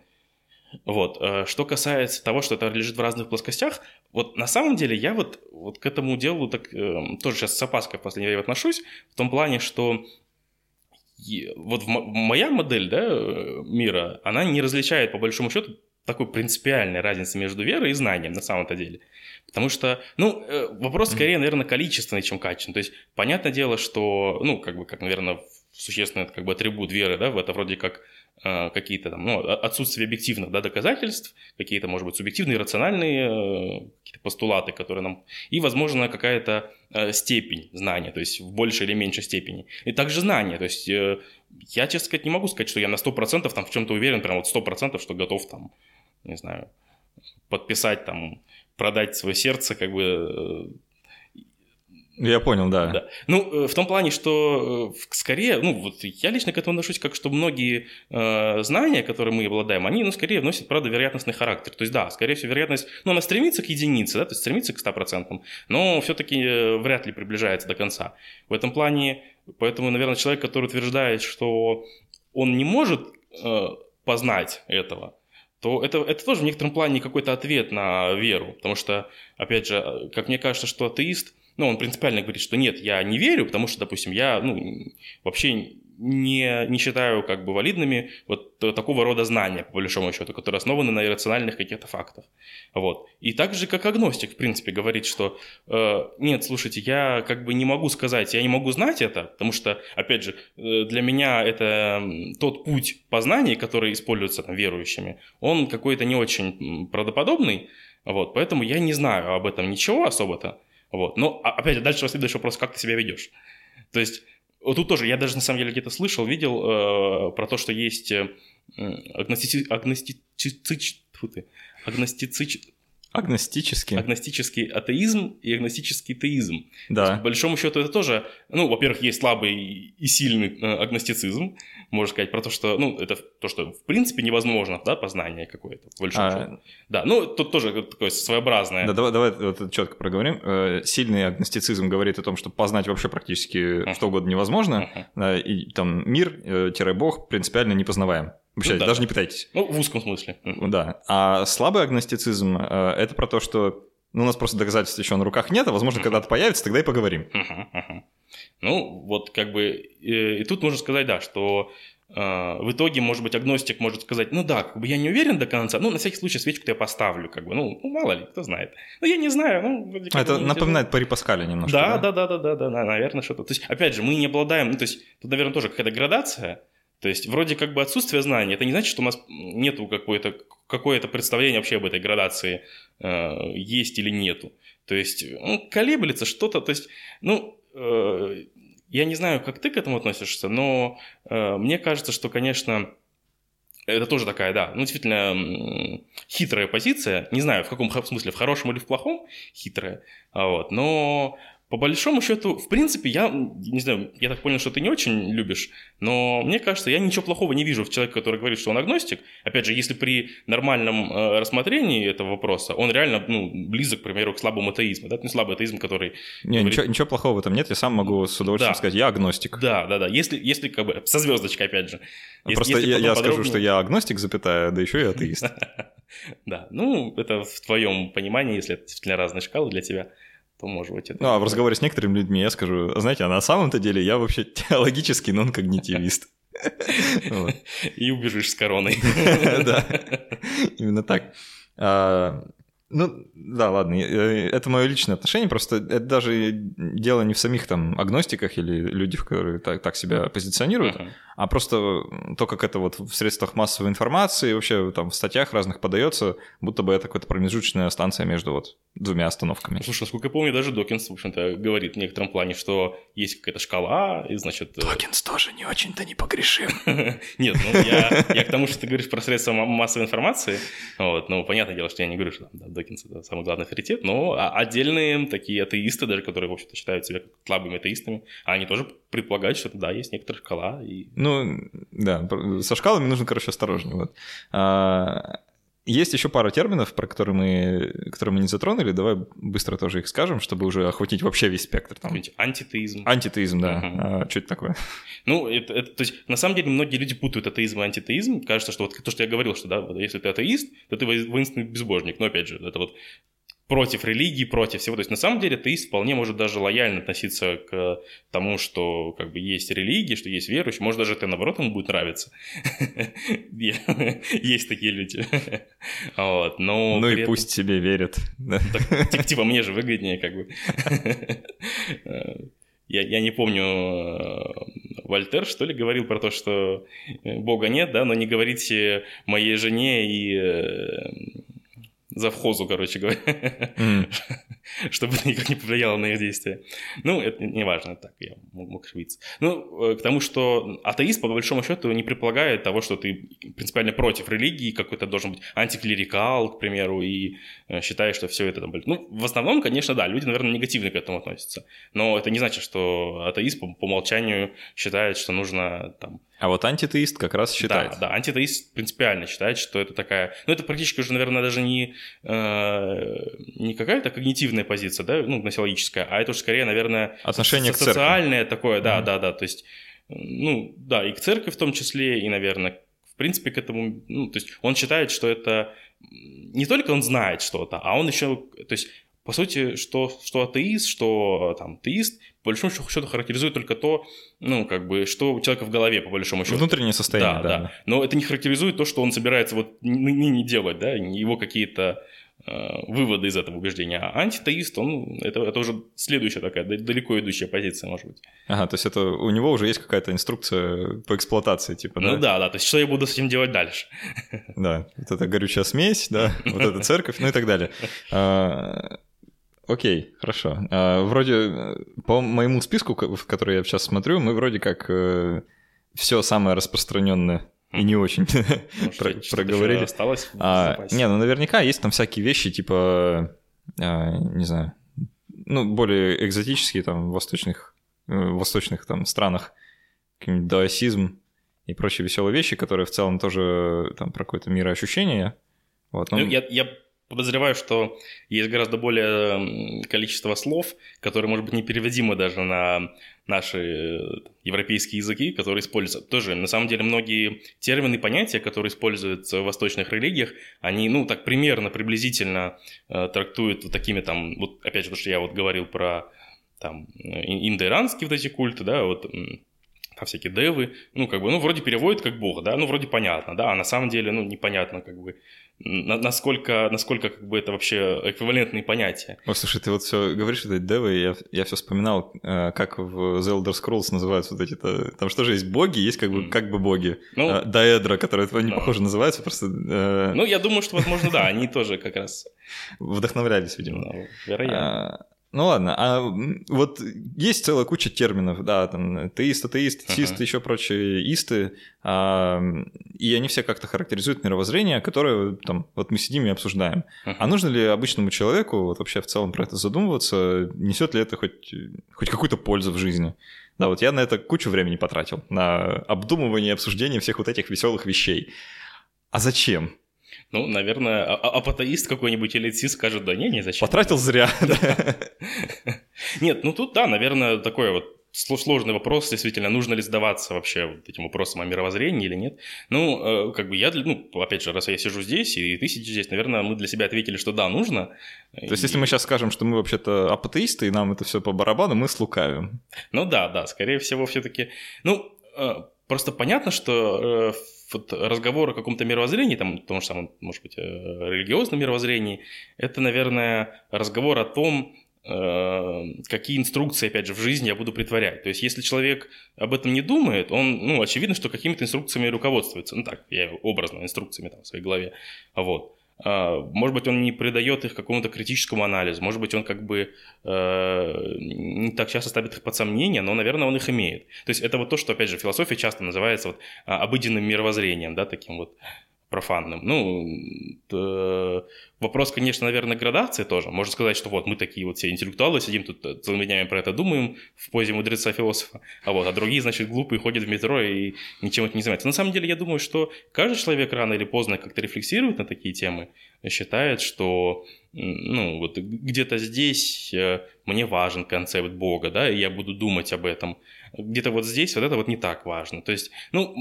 Вот. Э, что касается того, что это лежит в разных плоскостях, вот на самом деле я вот, вот к этому делу так, э, тоже сейчас с опаской в последнее время отношусь, в том плане, что вот моя модель да, э, мира, она не различает по большому счету такой принципиальной разницы между верой и знанием на самом-то деле. Потому что, ну, э, вопрос скорее, наверное, количественный, чем качественный. То есть, понятное дело, что, ну, как бы, как, наверное, существенный как бы атрибут веры, да, это вроде как э, какие-то там, ну, отсутствие объективных да, доказательств, какие-то, может быть, субъективные, рациональные э, какие-то постулаты, которые нам... И, возможно, какая-то э, степень знания, то есть в большей или меньшей степени. И также знание, то есть э, я, честно сказать, не могу сказать, что я на 100% там в чем-то уверен, прям вот 100%, что готов там, не знаю, подписать там, продать свое сердце, как бы э, я понял, да. да. Ну, э, в том плане, что э, скорее, ну, вот я лично к этому отношусь как, что многие э, знания, которые мы обладаем, они, ну, скорее вносят, правда, вероятностный характер. То есть, да, скорее всего, вероятность, ну, она стремится к единице, да, то есть стремится к 100%, но все-таки вряд ли приближается до конца. В этом плане, поэтому, наверное, человек, который утверждает, что он не может э, познать этого, то это, это тоже в некотором плане какой-то ответ на веру. Потому что, опять же, как мне кажется, что атеист – ну, он принципиально говорит, что нет, я не верю, потому что, допустим, я, ну, вообще не, не считаю как бы валидными вот такого рода знания, по большому счету, которые основаны на иррациональных каких-то фактах. Вот. И так же, как агностик, в принципе, говорит, что э, нет, слушайте, я как бы не могу сказать, я не могу знать это, потому что, опять же, э, для меня это тот путь познания, который используется там, верующими, он какой-то не очень правдоподобный, вот, поэтому я не знаю об этом ничего особо-то. Вот. Но, а, опять же, дальше следующий вопрос, как ты себя ведешь. То есть, вот тут тоже, я даже на самом деле где-то слышал, видел э, про то, что есть э, агностици... агностицич... агностицич... Агностический. Агностический атеизм и агностический теизм. Да. Есть, по большому счету это тоже, ну, во-первых, есть слабый и сильный э, агностицизм, можно сказать, про то, что, ну, это то, что в принципе невозможно, да, познание какое-то, по большому а... счету. Да, ну, тут тоже такое своеобразное. Да, давай, давай вот четко проговорим. Э, сильный агностицизм говорит о том, что познать вообще практически uh-huh. что угодно невозможно, uh-huh. и там мир-бог э, принципиально непознаваем. Вообще, ну, да, даже не пытайтесь. Ну, в узком смысле. Да. А слабый агностицизм э, это про то, что ну, у нас просто доказательств еще на руках нет, а возможно, uh-huh. когда-то появится, тогда и поговорим. Uh-huh, uh-huh. Ну, вот как бы, и, и тут можно сказать, да, что э, в итоге, может быть, агностик может сказать, ну да, как бы я не уверен до конца, ну, на всякий случай свечку-то я поставлю, как бы, ну, ну мало ли, кто знает. Ну, я не знаю, ну... Это напоминает Пари Паскаля немножко. Да, да, да, да, да, да, да, наверное, что-то. То есть, опять же, мы не обладаем, ну, то есть, тут, наверное, тоже какая-то градация, то есть, вроде как бы отсутствие знаний, это не значит, что у нас нету какое-то какое-то представление вообще об этой градации э, есть или нету. То есть, ну, колеблется что-то, то есть, ну, э, я не знаю, как ты к этому относишься, но э, мне кажется, что, конечно, это тоже такая, да, ну, действительно, хитрая позиция. Не знаю, в каком смысле, в хорошем или в плохом, хитрая. А вот, но по большому счету, в принципе, я, не знаю, я так понял, что ты не очень любишь, но мне кажется, я ничего плохого не вижу в человеке, который говорит, что он агностик. Опять же, если при нормальном э, рассмотрении этого вопроса, он реально, ну, близок, к примеру, к слабому атеизму, да, не слабый атеизм, который... Не, говорит... ничего, ничего плохого в этом нет, я сам могу с удовольствием да. сказать, я агностик. Да, да, да, если, если как бы, со звездочкой, опять же. Если, Просто если я, я подробнее... скажу, что я агностик, запятая, да еще и атеист. (laughs) Да, ну, это в твоем понимании, если это разные шкалы для тебя это... Ну, а в разговоре с некоторыми людьми я скажу, знаете, а на самом-то деле я вообще теологический нон-когнитивист. (laughs) И убежишь с короной. (laughs) Да, (laughs) именно так. Ну, да, ладно, это мое личное отношение, просто это даже дело не в самих там агностиках или людях, которые так, так себя позиционируют, uh-huh. а просто то, как это вот в средствах массовой информации, вообще там в статьях разных подается, будто бы это какая-то промежуточная станция между вот двумя остановками. Слушай, насколько я помню, даже Докинс, в общем-то, говорит в некотором плане, что есть какая-то шкала, и значит... Э, Докинс тоже не очень-то не погрешим. (laughs) Нет, ну я к тому, что ты говоришь про средства массовой информации, вот, ну, понятное дело, что я не говорю, что Докинс это самый главный авторитет, но отдельные такие атеисты, даже которые, в общем-то, считают себя слабыми атеистами, они тоже предполагают, что да, есть некоторая шкала. И... Ну, да, со шкалами нужно, короче, осторожнее. Вот. А, есть еще пара терминов, про которые мы, которые мы не затронули. Давай быстро тоже их скажем, чтобы уже охватить вообще весь спектр. Там. Антитеизм. Антитеизм, да. Угу. А, что это такое? Ну, это, это, то есть, на самом деле, многие люди путают атеизм и антитеизм. Кажется, что вот то, что я говорил, что да, если ты атеист, то ты воинственный безбожник. Но опять же, это вот против религии, против всего. То есть на самом деле атеист вполне может даже лояльно относиться к тому, что как бы есть религия, что есть верующие. Может даже это наоборот ему будет нравиться. (laughs) Есть такие люди. (laughs) Ну и пусть себе верят. Типа мне же выгоднее как бы. (laughs) Я, я не помню, э, Вольтер, что ли, говорил про то, что Бога нет, да, но не говорите моей жене и э, завхозу, короче говоря, mm. (laughs) чтобы никак не повлияло на их действия. Ну, это не важно, так, я мог, мог ошибиться. Ну, э, к тому, что атеист, по большому счету, не предполагает того, что ты принципиально против религии, какой-то должен быть антиклерикал, к примеру, и э, считаешь, что все это там... Ну, в основном, конечно, да, люди, наверное, негативно к этому относятся. Но это не значит, что атеист по, по умолчанию считает, что нужно там а вот антитеист как раз считает. Да, да, антитеист принципиально считает, что это такая... Ну, это практически уже, наверное, даже не, э, не какая-то когнитивная позиция, да, ну, гносеологическая, а это уже скорее, наверное... Отношение со- к Социальное такое, да, mm-hmm. да, да, то есть, ну, да, и к церкви в том числе, и, наверное, в принципе, к этому... Ну, то есть он считает, что это... Не только он знает что-то, а он еще... То есть по сути, что, что атеист, что там теист, по большому счету характеризует только то, ну, как бы, что у человека в голове, по большому счету. Внутреннее состояние, да. да. да. Но это не характеризует то, что он собирается вот ныне делать, да, его какие-то э, выводы из этого убеждения. А антитеист, он, это, это уже следующая такая, далеко идущая позиция, может быть. Ага, то есть это у него уже есть какая-то инструкция по эксплуатации, типа, да? Ну да, да, то есть что я буду с этим делать дальше? Да, вот эта горючая смесь, да, вот эта церковь, ну и так далее. (laughs) Окей, хорошо. А, вроде э, по моему списку, в который я сейчас смотрю, мы вроде как э, все самое распространенное и не очень (laughs) Про, проговорили. осталось а, не, ну наверняка есть там всякие вещи, типа, а, не знаю, ну, более экзотические там в восточных, э, в восточных там странах, какой-нибудь даосизм и прочие веселые вещи, которые в целом тоже там про какое-то мироощущение. Вот, ну, я, я подозреваю, что есть гораздо более количество слов, которые, может быть, не переводимы даже на наши э, европейские языки, которые используются. Тоже, на самом деле, многие термины и понятия, которые используются в восточных религиях, они, ну, так примерно, приблизительно э, трактуют вот такими там, вот опять же, то, что я вот говорил про там индоиранские вот эти культы, да, вот там всякие девы, ну, как бы, ну, вроде переводят как бог, да, ну, вроде понятно, да, а на самом деле, ну, непонятно, как бы, насколько, насколько как бы это вообще эквивалентные понятия. О, слушай, ты вот все говоришь, это девы, я, я все вспоминал, э, как в The Elder Scrolls называются вот эти, -то, там что же есть боги, есть как бы, mm. как бы боги. Ну, а, Даэдра, которые не да. похоже называются, просто... Э... Ну, я думаю, что, возможно, да, они тоже как раз... Вдохновлялись, видимо. Ну, вероятно. Ну ладно, а вот есть целая куча терминов, да, там теист, атеист, теист, uh-huh. еще прочие исты, а, и они все как-то характеризуют мировоззрение, которое там вот мы сидим и обсуждаем. Uh-huh. А нужно ли обычному человеку вот вообще в целом про это задумываться, несет ли это хоть, хоть какую-то пользу в жизни? Да, вот я на это кучу времени потратил, на обдумывание и обсуждение всех вот этих веселых вещей. А зачем? Ну, наверное, а, а апатеист какой-нибудь или ЦИ скажет, да не, не зачем. Потратил зря. (laughs) (laughs) Нет, ну тут, да, наверное, такой вот сложный вопрос, действительно, нужно ли сдаваться вообще вот этим вопросам о мировоззрении или нет. Ну, э, как бы я, ну, опять же, раз я сижу здесь, и ты сидишь здесь, наверное, мы для себя ответили, что да, нужно. То есть, если мы сейчас скажем, что мы вообще-то апатеисты, и нам это все по барабану, мы слукавим. Ну да, да, скорее всего, все-таки. Ну, э, просто понятно, что э, вот разговор о каком-то мировоззрении, там, том же самом, может быть, религиозном мировоззрении, это, наверное, разговор о том, Э, какие инструкции, опять же, в жизни я буду притворять. То есть, если человек об этом не думает, он, ну, очевидно, что какими-то инструкциями руководствуется. Ну, так, я образно, инструкциями там в своей голове. Вот. А, может быть, он не придает их какому-то критическому анализу, может быть, он как бы э, не так часто ставит их под сомнение, но, наверное, он их имеет. То есть это вот то, что, опять же, философия часто называется вот а, обыденным мировоззрением, да, таким вот профанным. Ну, вопрос, конечно, наверное, градации тоже. Можно сказать, что вот мы такие вот все интеллектуалы, сидим тут э, целыми днями про это думаем в позе мудреца-философа, а вот, а другие, значит, глупые ходят в метро и ничем этим не занимаются. На самом деле, я думаю, что каждый человек рано или поздно как-то рефлексирует на такие темы, считает, что ну, вот где-то здесь э, мне важен концепт Бога, да, и я буду думать об этом. Где-то вот здесь вот это вот не так важно. То есть, ну,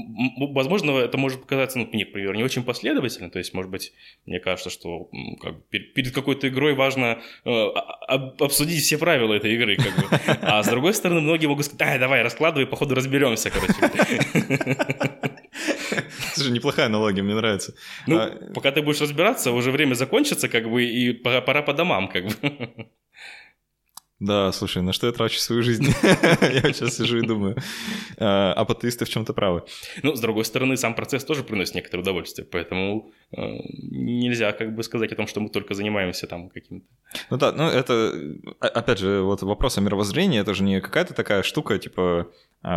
возможно, это может показаться, ну, мне, например, не очень последовательно. То есть, может быть, мне кажется, что как, перед какой-то игрой важно э, обсудить все правила этой игры, как бы. А с другой стороны, многие могут сказать, ай, давай, раскладывай, походу разберемся, короче. Слушай, неплохая аналогия, мне нравится. Ну, а... пока ты будешь разбираться, уже время закончится, как бы, и пора, пора по домам, как бы. Да, слушай, на что я трачу свою жизнь? (laughs) Я сейчас сижу и думаю. А, а патеисты в чем-то правы. Ну, с другой стороны, сам процесс тоже приносит некоторое удовольствие, поэтому э, нельзя как бы сказать о том, что мы только занимаемся там каким-то. Ну да, ну это, опять же, вот вопрос о мировоззрении, это же не какая-то такая штука, типа,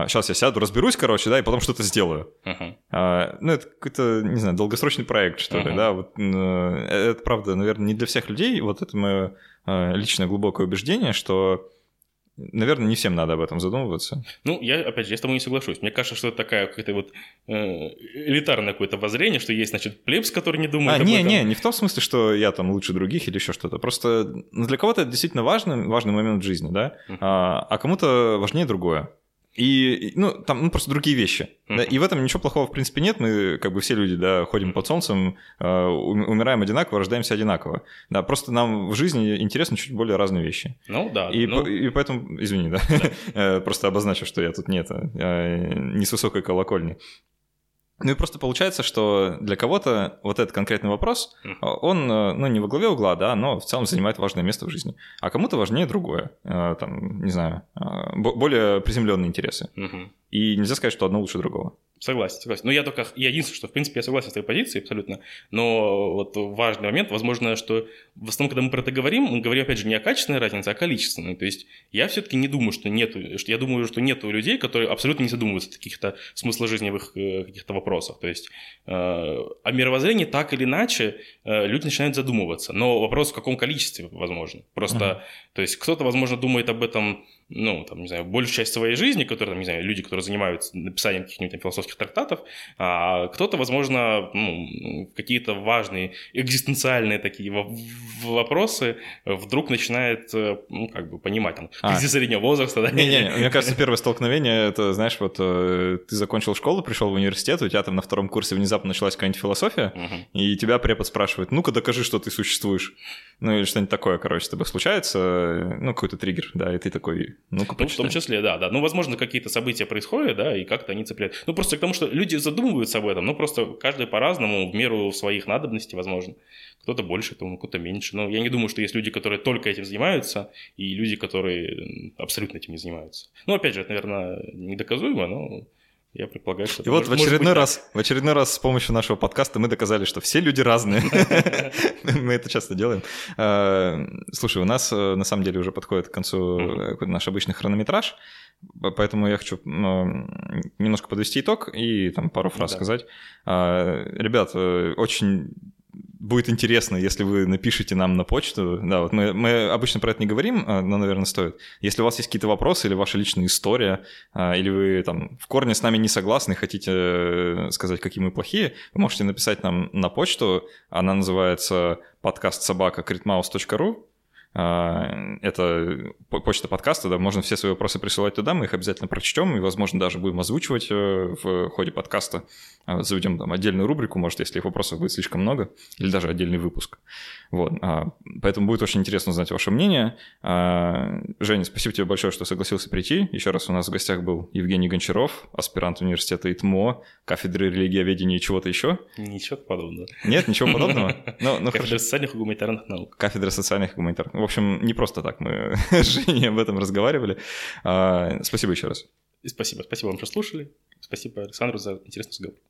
сейчас а, я сяду, разберусь, короче, да, и потом что-то сделаю. Uh-huh. А, ну, это какой-то, не знаю, долгосрочный проект, что uh-huh. ли, да, вот, э, это, правда, наверное, не для всех людей, вот это мое а, личное глубокое убеждение, что Наверное, не всем надо об этом задумываться. Ну, я, опять же, я с тобой не соглашусь. Мне кажется, что это такая какая-то вот э, элитарное какое-то воззрение, что есть, значит, плебс, который не думает а, не, этом. не, не в том смысле, что я там лучше других или еще что-то. Просто ну, для кого-то это действительно важный, важный момент в жизни, да, uh-huh. а, а кому-то важнее другое. И, ну, там ну, просто другие вещи. Mm-hmm. Да, и в этом ничего плохого, в принципе, нет. Мы, как бы все люди, да, ходим под солнцем, э, умираем одинаково, рождаемся одинаково. Да, просто нам в жизни интересны чуть более разные вещи. Ну, да. И, ну... по, и поэтому, извини, да, да. (laughs) Э, просто обозначу, что я тут нет, э, не с высокой колокольни. Ну и просто получается, что для кого-то вот этот конкретный вопрос, он, э, ну, не во главе угла, да, но в целом занимает важное место в жизни. А кому-то важнее другое, э, там, не знаю, э, более приземленные интересы. Угу. И нельзя сказать, что одно лучше другого. Согласен, согласен. Но я только, я единственное, что, в принципе, я согласен с твоей позицией абсолютно, но вот важный момент, возможно, что в основном, когда мы про это говорим, мы говорим, опять же, не о качественной разнице, а о количественной. То есть я все-таки не думаю, что нету, что я думаю, что нету людей, которые абсолютно не задумываются о каких-то смысложизненных э, каких-то вопросах. То есть э, о мировоззрении так или иначе э, люди начинают задумываться, но вопрос в каком количестве, возможно. Просто, uh-huh. то есть кто-то, возможно, думает об этом ну, там, не знаю, большую часть своей жизни, которые, там, не знаю, люди, которые занимаются написанием каких-нибудь философских трактатов, а кто-то, возможно, ну, какие-то важные экзистенциальные такие вопросы вдруг начинает, э, ну, как бы понимать, там, а. кризис среднего возраста, да? Не-не, (laughs) мне кажется, первое столкновение, это, знаешь, вот э, ты закончил школу, пришел в университет, у тебя там на втором курсе внезапно началась какая-нибудь философия, угу. и тебя препод спрашивает, ну-ка докажи, что ты существуешь. Ну, или что-нибудь такое, короче, с тобой случается, ну, какой-то триггер, да, и ты такой, ну-ка, ну, в том числе, да, да. Ну, возможно, какие-то события происходят, да, и как-то они цепляют. Ну, просто к тому, что люди задумываются об этом, ну, просто каждый по-разному, в меру своих надобностей, возможно. Кто-то больше, кто-то меньше. Но я не думаю, что есть люди, которые только этим занимаются, и люди, которые абсолютно этим не занимаются. Ну, опять же, это, наверное, недоказуемо, но Я предполагаю, что... И вот в очередной раз, в очередной раз с помощью нашего подкаста мы доказали, что все люди разные. (laughs) Мы это часто делаем. А, слушай, у нас э, на самом деле уже подходит к концу э, наш обычный хронометраж, поэтому я хочу немножко подвести итог и там пару фраз сказать. А, ребят, э, очень будет интересно, если вы напишите нам на почту. Да, вот мы, мы обычно про это не говорим, а, но, наверное, стоит. Если у вас есть какие-то вопросы или ваша личная история, а, или вы там в корне с нами не согласны, хотите э, сказать, какие мы плохие, вы можете написать нам на почту. Она называется подкаст собака а, это почта подкаста, да, можно все свои вопросы присылать туда, мы их обязательно прочтем и, возможно, даже будем озвучивать э, в ходе подкаста. А, заведем там отдельную рубрику, может, если их вопросов будет слишком много, или даже отдельный выпуск. Вот. А, поэтому будет очень интересно узнать ваше мнение. Женя, спасибо тебе большое, что согласился прийти. Еще раз у нас в гостях был Евгений Гончаров, аспирант университета ИТМО, кафедры религиоведения и чего-то еще. Ничего подобного. Нет, ничего подобного? Ну, ну, Кафедра социальных и гуманитарных наук. Кафедра социальных и гуманитарных в общем, не просто так мы (laughs) с Женей об этом разговаривали. А, спасибо еще раз. спасибо. Спасибо вам, что слушали. Спасибо Александру за интересный разговор.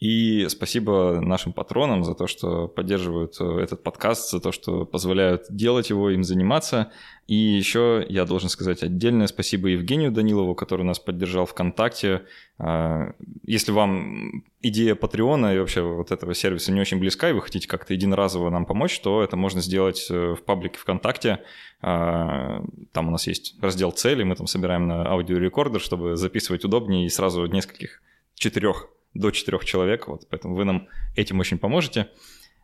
И спасибо нашим патронам за то, что поддерживают э, этот подкаст, за то, что позволяют делать его, им заниматься. И еще я должен сказать отдельное спасибо Евгению Данилову, который нас поддержал ВКонтакте. А, если вам идея Патреона и вообще вот этого сервиса не очень близка, и вы хотите как-то единоразово нам помочь, то это можно сделать э, в паблике ВКонтакте. А, там у нас есть раздел цели, мы там собираем на аудиорекордер, чтобы записывать удобнее и сразу нескольких четырех до четырех человек, вот, поэтому вы нам этим очень поможете.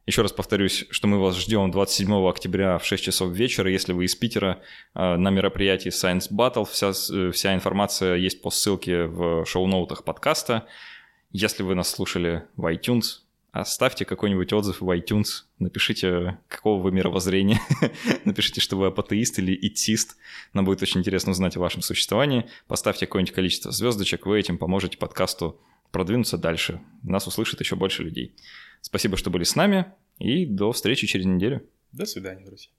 Еще раз повторюсь, что мы вас ждем 27 октября в 6 часов вечера, если вы из Питера, э, на мероприятии Science Battle. Вся, э, вся информация есть по ссылке в шоу-ноутах подкаста. Если вы нас слушали в iTunes, оставьте какой-нибудь отзыв в iTunes, напишите, какого вы мировоззрения, (laughs) напишите, что вы апатеист или итист, нам будет очень интересно узнать о вашем существовании, поставьте какое-нибудь количество звездочек, вы этим поможете подкасту продвинуться дальше. Нас услышит еще больше людей. Спасибо, что были с нами, и до встречи через неделю. До свидания, друзья.